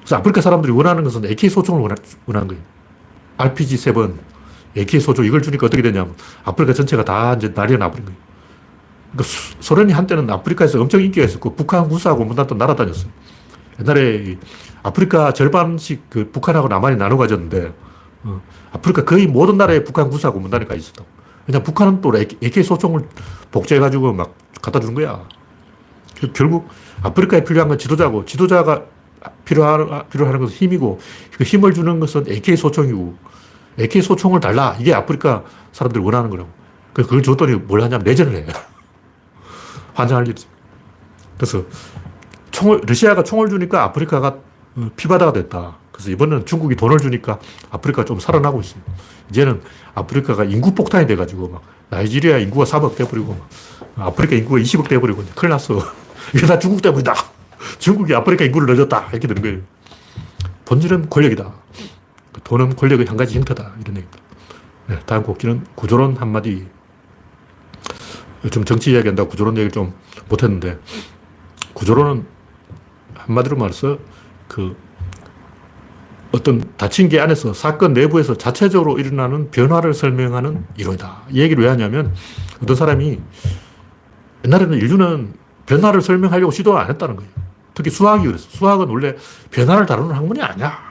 그래서 아프리카 사람들이 원하는 것은 AK 소총을 원하, 원하는 거예요. RPG-7, AK 소총 이걸 주니까 어떻게 되냐면 아프리카 전체가 다 이제 난리가 나버린 거예요. 그러니까 수, 소련이 한때는 아프리카에서 엄청 인기가 있었고 북한 군사하고 문단도 날아다녔어요. 옛날에 아프리카 절반씩 그 북한하고 남한이 나눠 가졌는데 어, 아프리카 거의 모든 나라에 북한 군사하고 문단이 가 있었다고. 그냥 북한은 또 AK 소총을 복제해가지고 막 갖다 주는 거야. 결국 아프리카에 필요한 건 지도자고, 지도자가 필요한, 필요한 것은 힘이고, 그 힘을 주는 것은 AK 소총이고, AK 소총을 달라. 이게 아프리카 사람들이 원하는 거라고. 그걸 줬더니 뭘 하냐면 내전을 해. 환장할 일이지. 그래서 총을, 러시아가 총을 주니까 아프리카가 어, 피바다가 됐다. 그래서 이번에는 중국이 돈을 주니까 아프리카가 좀 살아나고 있어요. 이제는 아프리카가 인구 폭탄이 돼가지고 막 나이지리아 인구가 3억 돼버리고 막 아프리카 인구가 20억 돼버리고 큰일 났어. 이게 다 중국 때문이다. 중국이 아프리카 인구를 늘렸다. 이렇게 되는 거예요. 본질은 권력이다. 돈은 권력의 한 가지 형태다. 이런 얘기입니다. 네, 다음 곡기는 구조론 한마디. 좀 정치 이야기한다고 구조론 얘기를 좀 못했는데, 구조론은 한마디로 말해서 그 어떤 닫힌 게 안에서 사건 내부에서 자체적으로 일어나는 변화를 설명하는 이론이다. 이 얘기를 왜 하냐면 어떤 사람이 옛날에는 인류는 변화를 설명하려고 시도 안 했다는 거예요. 특히 수학이 그랬어. 수학은 원래 변화를 다루는 학문이 아니야.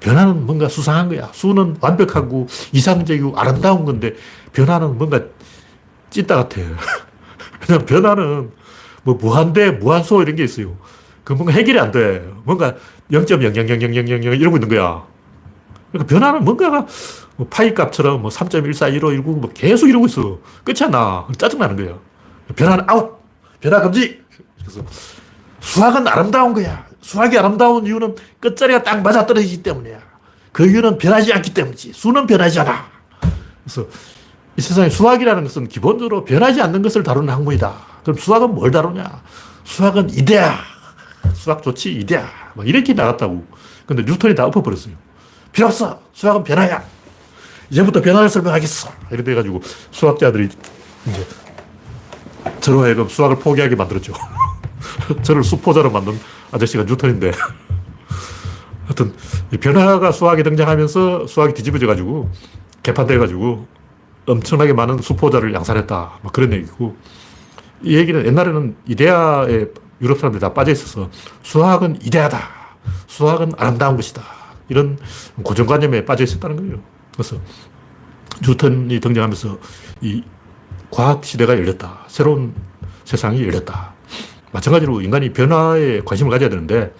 변화는 뭔가 수상한 거야. 수는 완벽하고 이상적이고 아름다운 건데 변화는 뭔가 찐따 같아. 그냥 변화는 뭐 무한대, 무한소 이런 게 있어요. 그 뭔가 해결이 안 돼. 뭔가 0.0000000 이러고 있는 거야. 그러니까 변화는 뭔가가 뭐 파이 값처럼 뭐 3.141519뭐 계속 이러고 있어. 끝이 안 나. 짜증나는 거야. 변화는 아웃! 변화 금지! 그래서 수학은 아름다운 거야. 수학이 아름다운 이유는 끝자리가 딱 맞아 떨어지기 때문이야. 그 이유는 변하지 않기 때문이지. 수는 변하지 않아. 그래서 이 세상에 수학이라는 것은 기본적으로 변하지 않는 것을 다루는 학문이다. 그럼 수학은 뭘 다루냐? 수학은 이데아. 수학 좋지, 이데아. 막 이렇게 나갔다고. 근데 뉴턴이 다 엎어버렸어요. 필요 없어. 수학은 변화야. 이제부터 변화를 설명하겠어. 이렇게 돼가지고 수학자들이 이제 저로 하여금 수학을 포기하게 만들었죠. 저를 수포자로 만든 아저씨가 뉴턴인데. 하여튼, 변화가 수학에 등장하면서 수학이 뒤집어져가지고, 개판돼가지고, 엄청나게 많은 수포자를 양산했다. 막 그런 얘기고, 이 얘기는 옛날에는 이데아에 유럽 사람들이 다 빠져 있어서 수학은 이데아다. 수학은 아름다운 것이다. 이런 고정관념에 빠져 있었다는 거예요. 그래서 뉴턴이 등장하면서 이 과학 시대가 열렸다. 새로운 세상이 열렸다. 마찬가지로 인간이 변화에 관심을 가져야 되는데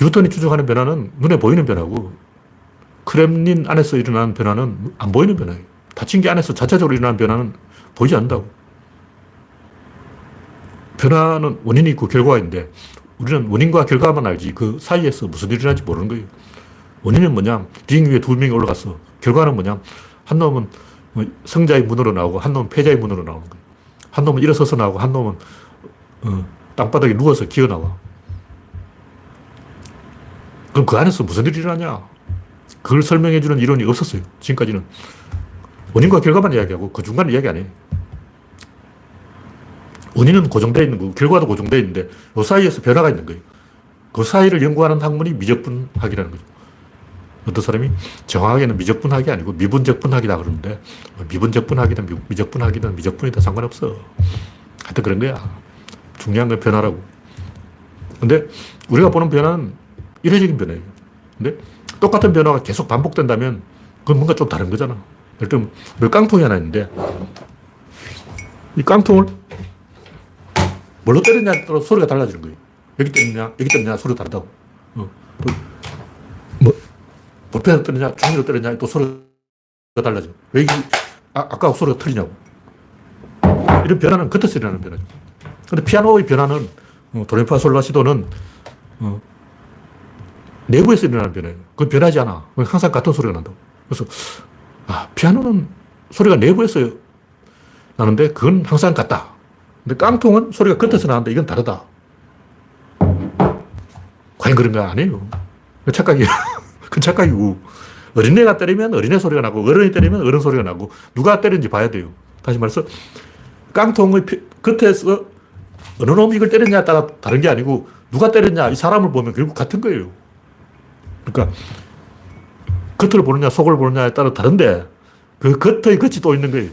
뉴턴이 추적하는 변화는 눈에 보이는 변화고 크렘린 안에서 일어나는 변화는 안 보이는 변화예요. 닫힌 게 안에서 자체적으로 일어나는 변화는 보이지 않는다고. 변화는 원인이 있고 결과가 있는데 우리는 원인과 결과만 알지 그 사이에서 무슨 일이 일어나는지 모르는 거예요. 원인은 뭐냐? 링 위에 두 명이 올라갔어. 결과는 뭐냐? 한 놈은 뭐 성자의 문으로 나오고 한 놈은 패자의 문으로 나오는 거예요. 한 놈은 일어서서 나오고 한 놈은 어, 땅바닥에 누워서 기어 나와. 그럼 그 안에서 무슨 일이 일어나냐? 그걸 설명해주는 이론이 없었어요. 지금까지는. 원인과 결과만 이야기하고 그 중간에 이야기 안 해. 원인은 고정되어 있는 거고, 결과도 고정되어 있는데, 그 사이에서 변화가 있는 거예요. 그 사이를 연구하는 학문이 미적분학이라는 거죠. 어떤 사람이 정확하게는 미적분학이 아니고 미분적분학이다 그러는데, 미분적분학이든 미- 미적분학이든 미적분이든 상관없어. 하여튼 그런 거야. 중요한 건 변화라고. 근데 우리가 보는 변화는 이례적인 변화예요. 근데 똑같은 변화가 계속 반복된다면 그건 뭔가 좀 다른 거잖아. 예를 들면 깡통이 하나 있는데 이 깡통을 뭘로 때리냐에 따라 소리가 달라지는 거예요. 여기 때리냐, 여기 때리냐 소리가 다르다고. 어. 뭐, 볼펜으로 때리냐, 종이로 때리냐 또 소리가 달라져. 왜 이게 아, 아까 소리가 틀리냐고. 이런 변화는 겉에서 일어나는 변화죠. 근데 피아노의 변화는 어, 도레미파솔라 시도는 어, 내부에서 일어나는 변화예요. 그건 변하지 않아. 항상 같은 소리가 난다고. 그래서 아, 피아노는 소리가 내부에서 나는데 그건 항상 같다. 근데 깡통은 소리가 겉에서 나는데 이건 다르다. 과연 그런가? 아니에요. 그 착각이에요. 그 착각이고. 어린애가 때리면 어린애 소리가 나고, 어른이 때리면 어른 소리가 나고, 누가 때리는지 봐야 돼요. 다시 말해서, 깡통의 피- 겉에서 어느 놈이 이걸 때렸냐에 따라 다른 게 아니고, 누가 때렸냐, 이 사람을 보면 결국 같은 거예요. 그러니까, 겉을 보느냐, 속을 보느냐에 따라 다른데, 그 겉의 겉이 또 있는 거예요.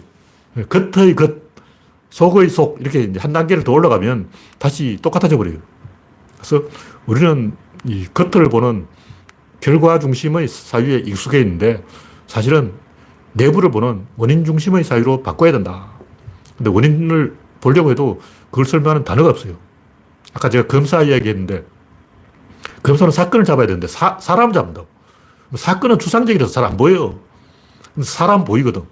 겉의 겉, 속의 속, 이렇게 한 단계를 더 올라가면 다시 똑같아져 버려요. 그래서 우리는 이 겉을 보는 결과 중심의 사유에 익숙해 있는데 사실은 내부를 보는 원인 중심의 사유로 바꿔야 된다. 근데 원인을 보려고 해도 그걸 설명하는 단어가 없어요. 아까 제가 검사 이야기 했는데 검사는 사건을 잡아야 되는데 사, 사람을 잡는다고. 사건은 추상적이라서 잘 안 보여요. 사람 보이거든.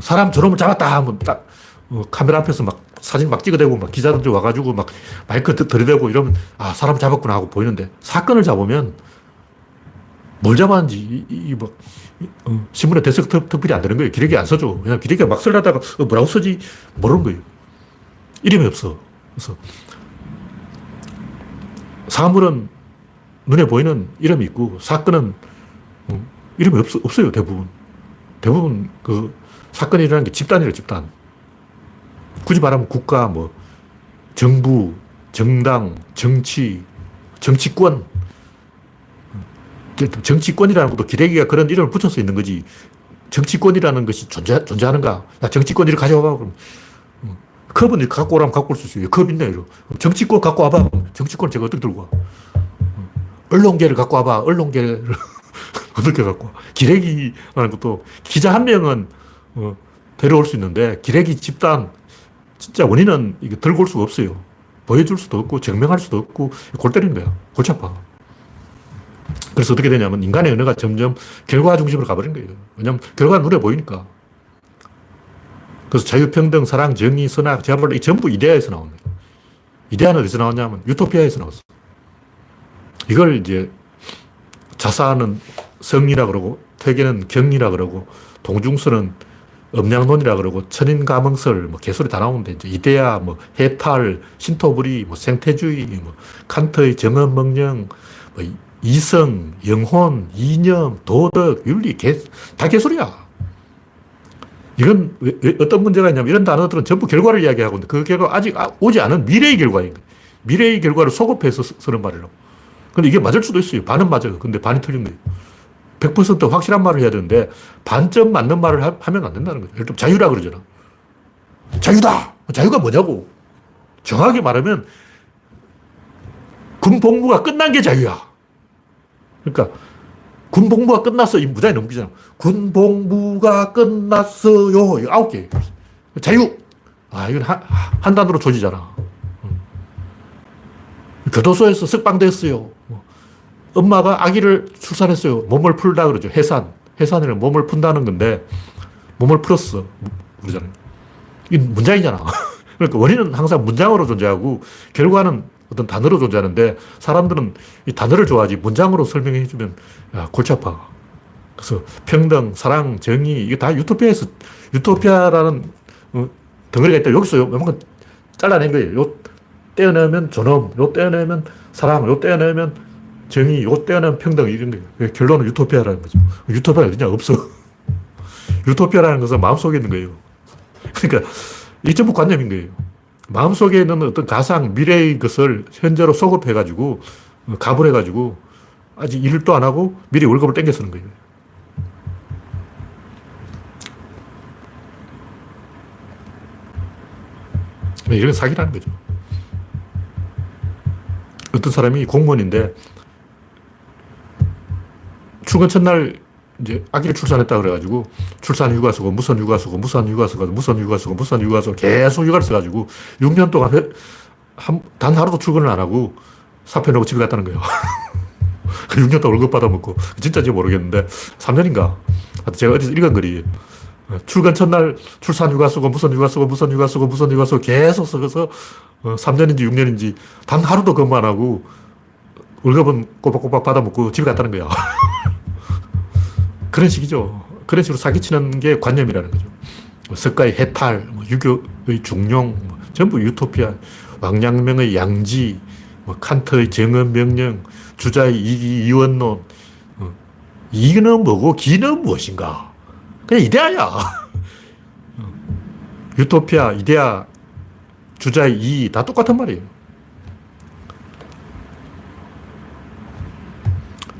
사람 저놈을 잡았다 하면 딱 어, 카메라 앞에서 막 사진 막 찍어대고 막 기자들 와가지고 막 마이크 들- 들이대고 이러면 아 사람 잡았구나 하고 보이는데 사건을 잡으면 뭘 잡았는지 이, 이, 이 뭐, 이, 어, 신문에 특필이 안 되는 거예요. 기레기 안 써줘. 그냥 기레기가 막 쓰려다가 어, 뭐라고 쓰지 모르는 거예요. 이름이 없어. 그래서 사물은 눈에 보이는 이름이 있고 사건은 어, 이름이 없, 없어요. 대부분. 대부분 그 사건이 일어나는 게 집단이에요. 집단. 굳이 말하면 국가, 뭐, 정부, 정당, 정치, 정치권. 정치권이라는 것도 기레기가 그런 이름을 붙여서 있는 거지. 정치권이라는 것이 존재, 존재하는가? 야, 정치권 이를 가져와봐. 그럼. 어, 컵은 갖고 오라면 갖고 올 수 있어요. 컵 있네. 이러. 정치권 갖고 와봐. 정치권 제가 어떻게 들고 와? 어, 언론계를 갖고 와봐. 언론계를 어떻게 갖고 와? 기레기라는 것도 기자 한 명은 어, 데려올 수 있는데 기레기 집단 진짜 원인은 이게 들고 올 수가 없어요. 보여줄 수도 없고 증명할 수도 없고 골 때리는 거야. 골치 아파. 그래서 어떻게 되냐면 인간의 언어가 점점 결과 중심으로 가버린 거예요. 왜냐면 결과가 눈에 보이니까. 그래서 자유평등, 사랑, 정의, 선악, 제가 볼때 전부 이데아에서 거예요. 이데아는 어디서 나왔냐면 유토피아에서 나왔어. 이걸 이제 자사는 성리라 그러고 퇴계는 경리라 그러고 동중설은 음양론이라 그러고 천인가망설 뭐 개소리 다 나오는데 이제 이데아 뭐 해탈 신토부리 뭐 생태주의 뭐 칸트의 정언명령 뭐 이성 영혼 이념 도덕 윤리 개, 다 개소리야 이건 왜, 왜 어떤 문제가 있냐면 이런 단어들은 전부 결과를 이야기하고 있는데 그 결과 아직 아- 오지 않은 미래의 결과인 거예요 미래의 결과를 소급해서 쓰- 쓰는 말이라고 근데 이게 맞을 수도 있어요 반은 맞아요 근데 반이 틀린 거예요 100% 확실한 말을 해야 되는데 반점 맞는 말을 하, 면안 된다는 거죠. 예를 들면 자유라 그러잖아. 자유다! 자유가 뭐냐고. 정확하게 말하면 군복무가 끝난 게 자유야. 그러니까 군 복무가 끝났어. 이 무장이 넘기잖아. 군 복무가 끝났어요. 이거 아홉 개. 자유! 아, 이건 한, 한 단어로 조지잖아. 음. 교도소에서 석방됐어요. 뭐. 엄마가 아기를 출산했어요. 몸을 풀다 그러죠. 해산. 해산이란 몸을 푼다는 건데, 몸을 풀었어. 그러잖아요. 이 문장이잖아. 그러니까 원인은 항상 문장으로 존재하고, 결과는 어떤 단어로 존재하는데, 사람들은 이 단어를 좋아하지, 문장으로 설명해 주면, 야, 골치 아파. 그래서 평등, 사랑, 정의, 이게 다 유토피아에서, 유토피아라는 어, 덩어리가 있다. 여기서 요만큼 잘라낸 거예요. 요 떼어내면 존엄, 요 떼어내면 사랑, 요 떼어내면 정의, 요 떼어내면 평등, 이런 거예요. 결론은 유토피아라는 거죠. 유토피아가 어디냐? 없어. 유토피아라는 것은 마음속에 있는 거예요. 그러니까, 이 전부 관념인 거예요. 마음속에 있는 어떤 가상, 미래의 것을 현재로 소급해가지고, 어, 가불해가지고, 아직 일도 안 하고 미리 월급을 땡겨 쓰는 거예요. 이런 사기라는 거죠. 어떤 사람이 공무원인데 출근 첫날 이제 아기를 출산했다 그래가지고 출산 휴가서고 무선 휴가서고 무선 휴가서고 무선 휴가서고 무선 휴가서 계속 휴가를 써가지고 6년 동안 회, 한, 단 하루도 출근을 안 하고 사표 내고 집에 갔다는 거예요. 6년 동안 월급 받아먹고 진짜인지 모르겠는데 3년인가 제가 어디서 읽은 글이 출근 첫날 출산 휴가 쓰고 무슨 휴가 쓰고 무슨 휴가 쓰고 무슨 휴가 쓰고 계속 써서 3년인지 6년인지 단 하루도 근무 안 하고 월급은 꼬박꼬박 받아먹고 집에 갔다는 거야. 그런 식이죠. 그런 식으로 사기치는 게 관념이라는 거죠. 뭐 석가의 해탈, 뭐 유교의 중용, 뭐 전부 유토피아, 왕양명의 양지, 뭐 칸트의 정언 명령, 주자의 이원론, 어. 이는 뭐고 기는 무엇인가? 그냥 이데아야. 어. 유토피아, 이데아, 주자의 이, 다 똑같은 말이에요.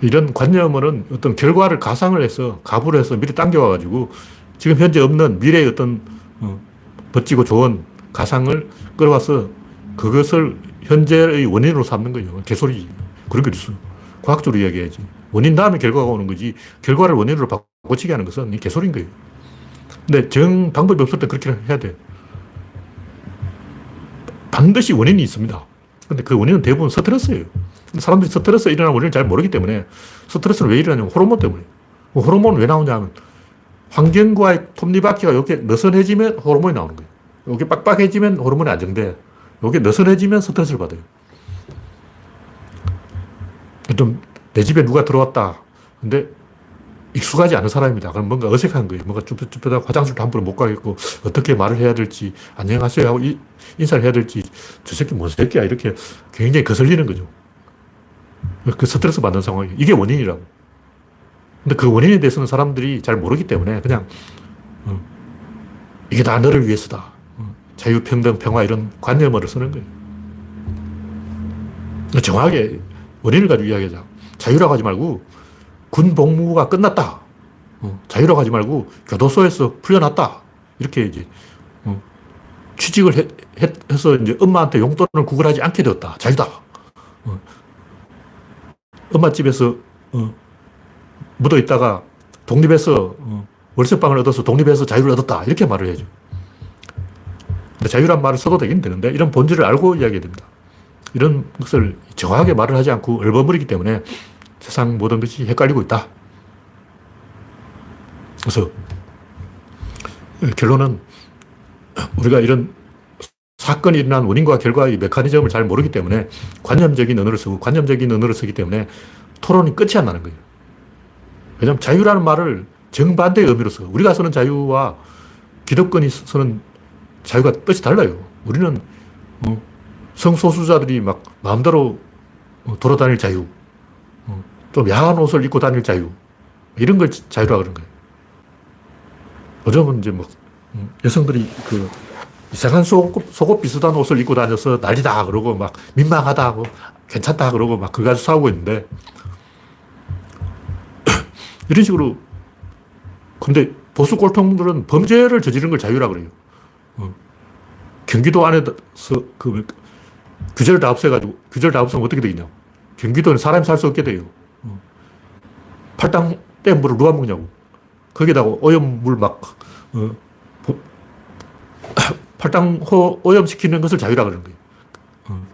이런 관념은 어떤 결과를 가상을 해서 가불 해서 미리 당겨와가지고 지금 현재 없는 미래의 어떤 어, 멋지고 좋은 가상을 끌어와서 그것을 현재의 원인으로 삼는 거예요. 개소리. 그런 게 있어. 과학적으로 이야기해야지. 원인 다음에 결과가 오는 거지. 결과를 원인으로 바꿔치기 하는 것은 개소리인 거예요. 근데 정 방법이 없을 때 그렇게 해야 돼. 반드시 원인이 있습니다. 근데 그 원인은 대부분 스트레스예요. 사람들이 스트레스 일어나는 원인을 잘 모르기 때문에 스트레스는 왜 일어나냐면 호르몬 때문에. 그 호르몬은 왜 나오냐면 환경과의 톱니바퀴가 이렇게 느슨해지면 호르몬이 나오는 거예요. 이게 빡빡해지면 호르몬이 안정돼. 이게 느슨해지면 스트레스를 받아요. 좀 내 집에 누가 들어왔다. 근데 익숙하지 않은 사람입니다. 그럼 뭔가 어색한 거예요. 뭔가 쭈뼛쭈뼛하고 화장실도 함부로 못 가겠고, 어떻게 말을 해야 될지, 안녕하세요 하고 이, 인사를 해야 될지, 저 새끼 뭔 새끼야. 이렇게 굉장히 거슬리는 거죠. 그 스트레스 받는 상황이 이게 원인이라고. 근데 그 원인에 대해서는 사람들이 잘 모르기 때문에 그냥, 어, 이게 다 너를 위해서다. 어, 자유평등, 평화 이런 관념을 쓰는 거예요. 정확하게 원인을 가지고 이야기하자. 자유라고 하지 말고 군 복무가 끝났다. 어, 자유라고 하지 말고 교도소에서 풀려났다. 이렇게 이제 어, 취직을 해, 해서 이제 엄마한테 용돈을 구걸하지 않게 되었다. 자유다. 어, 엄마 집에서 어, 묻어 있다가 독립해서 어, 월세방을 얻어서 독립해서 자유를 얻었다. 이렇게 말을 해야죠. 자유란 말을 써도 되긴 되는데 이런 본질을 알고 이야기해야 됩니다. 이런 것을 정확하게 말을 하지 않고 얼버무리기 때문에 세상 모든 것이 헷갈리고 있다. 그래서 결론은 우리가 이런 사건이 일어난 원인과 결과의 메커니즘을 잘 모르기 때문에 관념적인 언어를 쓰고 관념적인 언어를 쓰기 때문에 토론이 끝이 안 나는 거예요. 왜냐하면 자유라는 말을 정반대의 의미로 써. 우리가 쓰는 자유와 기득권이 쓰는 자유가 뜻이 달라요. 우리는 어, 성소수자들이 막 마음대로 어, 돌아다닐 자유, 어, 좀 야한 옷을 입고 다닐 자유, 이런 걸 자유라 그런 거예요. 요즘은 이제 뭐, 음, 여성들이 그 이상한 속옷, 속옷 비슷한 옷을 입고 다녀서 난리다 그러고 막 민망하다 고 괜찮다 그러고 막 그거 가지고 싸우고 있는데 이런 식으로 근데 보수 꼴통들은 범죄를 저지른 걸 자유라 그래요. 어. 경기도 안에서 그 규제를 다 없애가지고, 규제를 다 없애면 어떻게 되겠냐. 경기도는 사람이 살 수 없게 돼요. 어. 팔당 댐 물을 누가 먹냐고. 거기다가 오염물 막, 어, 팔당 호 오염시키는 것을 자유라 그러는 거예요. 어.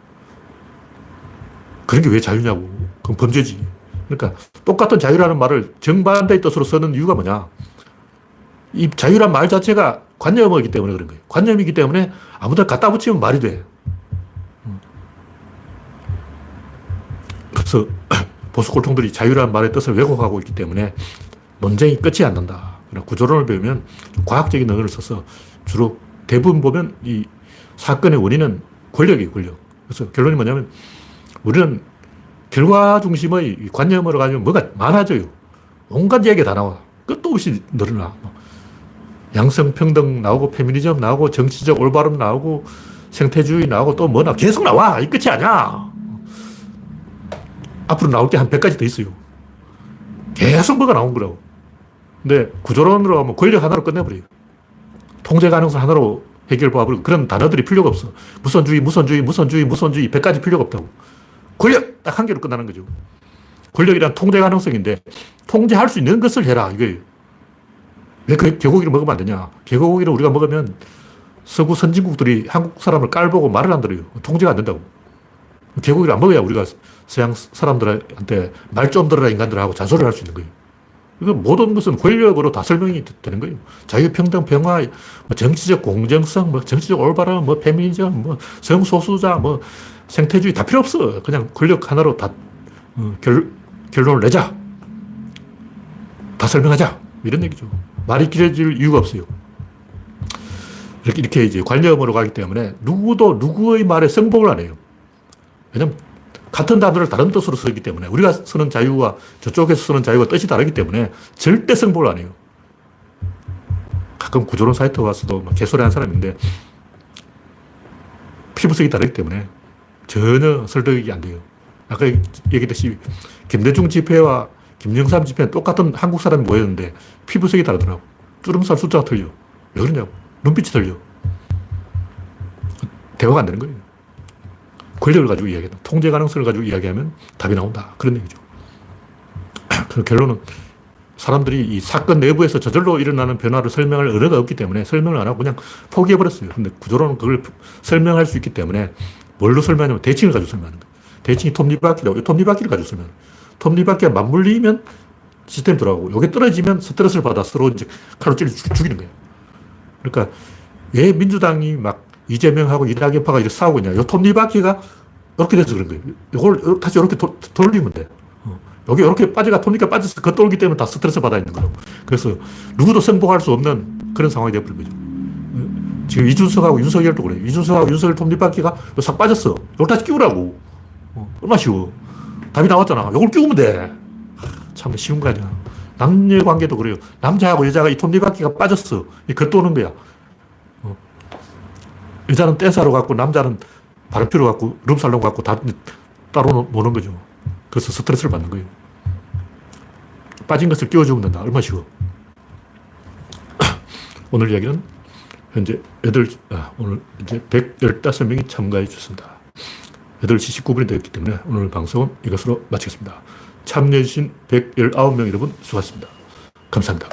그런 게 왜 자유냐고. 그건 범죄지. 그러니까 똑같은 자유라는 말을 정반대의 뜻으로 쓰는 이유가 뭐냐. 이 자유란 말 자체가 관념이기 때문에 그런 거예요. 관념이기 때문에 아무데나 갖다 붙이면 말이 돼. 그래서 보수 꼴통들이 자유라는 말의 뜻을 왜곡하고 있기 때문에 논쟁이 끝이 안 난다. 구조론을 배우면 과학적인 언어를 써서 주로 대부분 보면 이 사건의 원인은 권력이에요, 권력. 그래서 결론이 뭐냐면 우리는 결과 중심의 관념으로 가지고 뭐가 많아져요. 온갖 이야기가 다 나와. 끝도 없이 늘어나. 뭐 양성평등 나오고 페미니즘 나오고 정치적 올바름 나오고 생태주의 나오고 또 뭐 나, 계속 나와. 이 끝이 아니야. 앞으로 나올 게 한 100가지 더 있어요. 계속 뭐가 나온 거라고. 근데 구조론으로 하면 권력 하나로 끝내버려요. 통제 가능성 하나로 해결해버리고 그런 단어들이 필요가 없어. 무선주의, 무선주의, 무선주의, 무선주의, 100가지 필요가 없다고. 권력! 딱 한 개로 끝나는 거죠. 권력이란 통제 가능성인데 통제할 수 있는 것을 해라 이거예요. 왜 그 개고기를 먹으면 안 되냐? 개고기를 우리가 먹으면 서구 선진국들이 한국 사람을 깔보고 말을 안 들어요. 통제가 안 된다고. 개고기를 안 먹어야 우리가 서양 사람들한테 말 좀 들어라 인간들 하고 잔소리를 할 수 있는 거예요. 이거 모든 것은 권력으로 다 설명이 되는 거예요. 자유평등, 평화, 뭐 정치적 공정성, 뭐 정치적 올바름, 뭐 페미니즘, 뭐 성소수자, 뭐 생태주의 다 필요 없어. 그냥 권력 하나로 다 어, 결, 결론을 내자. 다 설명하자. 이런 얘기죠. 말이 길어질 이유가 없어요. 이렇게, 이렇게 이제 관념으로 가기 때문에 누구도 누구의 말에 승복을 안 해요. 왜냐면 같은 단어를 다른 뜻으로 쓰기 때문에 우리가 쓰는 자유와 저쪽에서 쓰는 자유가 뜻이 다르기 때문에 절대 승복을 안 해요. 가끔 구조론 사이트 가서도 막 개소리 하는 사람인데 피부색이 다르기 때문에 전혀 설득이 안 돼요. 아까 얘기했듯이 김대중 집회와 김영삼 집회는 똑같은 한국 사람이 모였는데 피부색이 다르더라고. 주름살 숫자가 틀려. 왜 그러냐고. 눈빛이 틀려. 대화가 안 되는 거예요. 권력을 가지고 이야기한다. 통제 가능성을 가지고 이야기하면 답이 나온다. 그런 얘기죠. 그 결론은 사람들이 이 사건 내부에서 저절로 일어나는 변화를 설명할 언어가 없기 때문에 설명을 안 하고 그냥 포기해버렸어요. 근데 구조론은 그걸 설명할 수 있기 때문에 뭘로 설명하냐면 대칭을 가지고 설명하는 거예요. 대칭이 톱니바퀴라고. 이 톱니바퀴를 가지고 설명해요. 톱니바퀴가 맞물리면 시스템이 돌아가고, 요게 떨어지면 스트레스를 받아 서로 이제 칼로 찔러 죽- 죽이는 거예요. 그러니까 왜 민주당이 막 이재명하고 이낙연파가 이렇게 싸우고 있냐. 요 톱니바퀴가 이렇게 돼서 그런 거예요. 요걸 다시 이렇게 도- 돌리면 돼. 어. 여기 이렇게 빠져가 톱니가 빠져서 겉돌기 때문에 다 스트레스 받아 있는 거라고. 그래서 누구도 승복할 수 없는 그런 상황이 되어버린 거죠. 어. 지금 이준석하고 윤석열도 그래. 이준석하고 윤석열 톱니바퀴가 싹 빠졌어. 이걸 다시 끼우라고. 어. 얼마나 쉬워. 답이 나왔잖아. 이걸 끼우면 돼. 하, 참 쉬운 거 아니야. 남녀 관계도 그래요. 남자하고 여자가 이 톱니바퀴가 빠졌어. 이 겉도는 거야. 여자는 떼사로 갔고 남자는 바른피로 갔고 룸살롱 갖고 다 따로 노는 거죠. 그래서 스트레스를 받는 거예요. 빠진 것을 끼워주면 된다. 얼마나 쉬워. 오늘 이야기는 현재 8, 아, 오늘 이제 115명이 참가해 주셨습니다. 8시 19분이 되었기 때문에 오늘 방송은 이것으로 마치겠습니다. 참여해 주신 119명 여러분 수고하셨습니다. 감사합니다.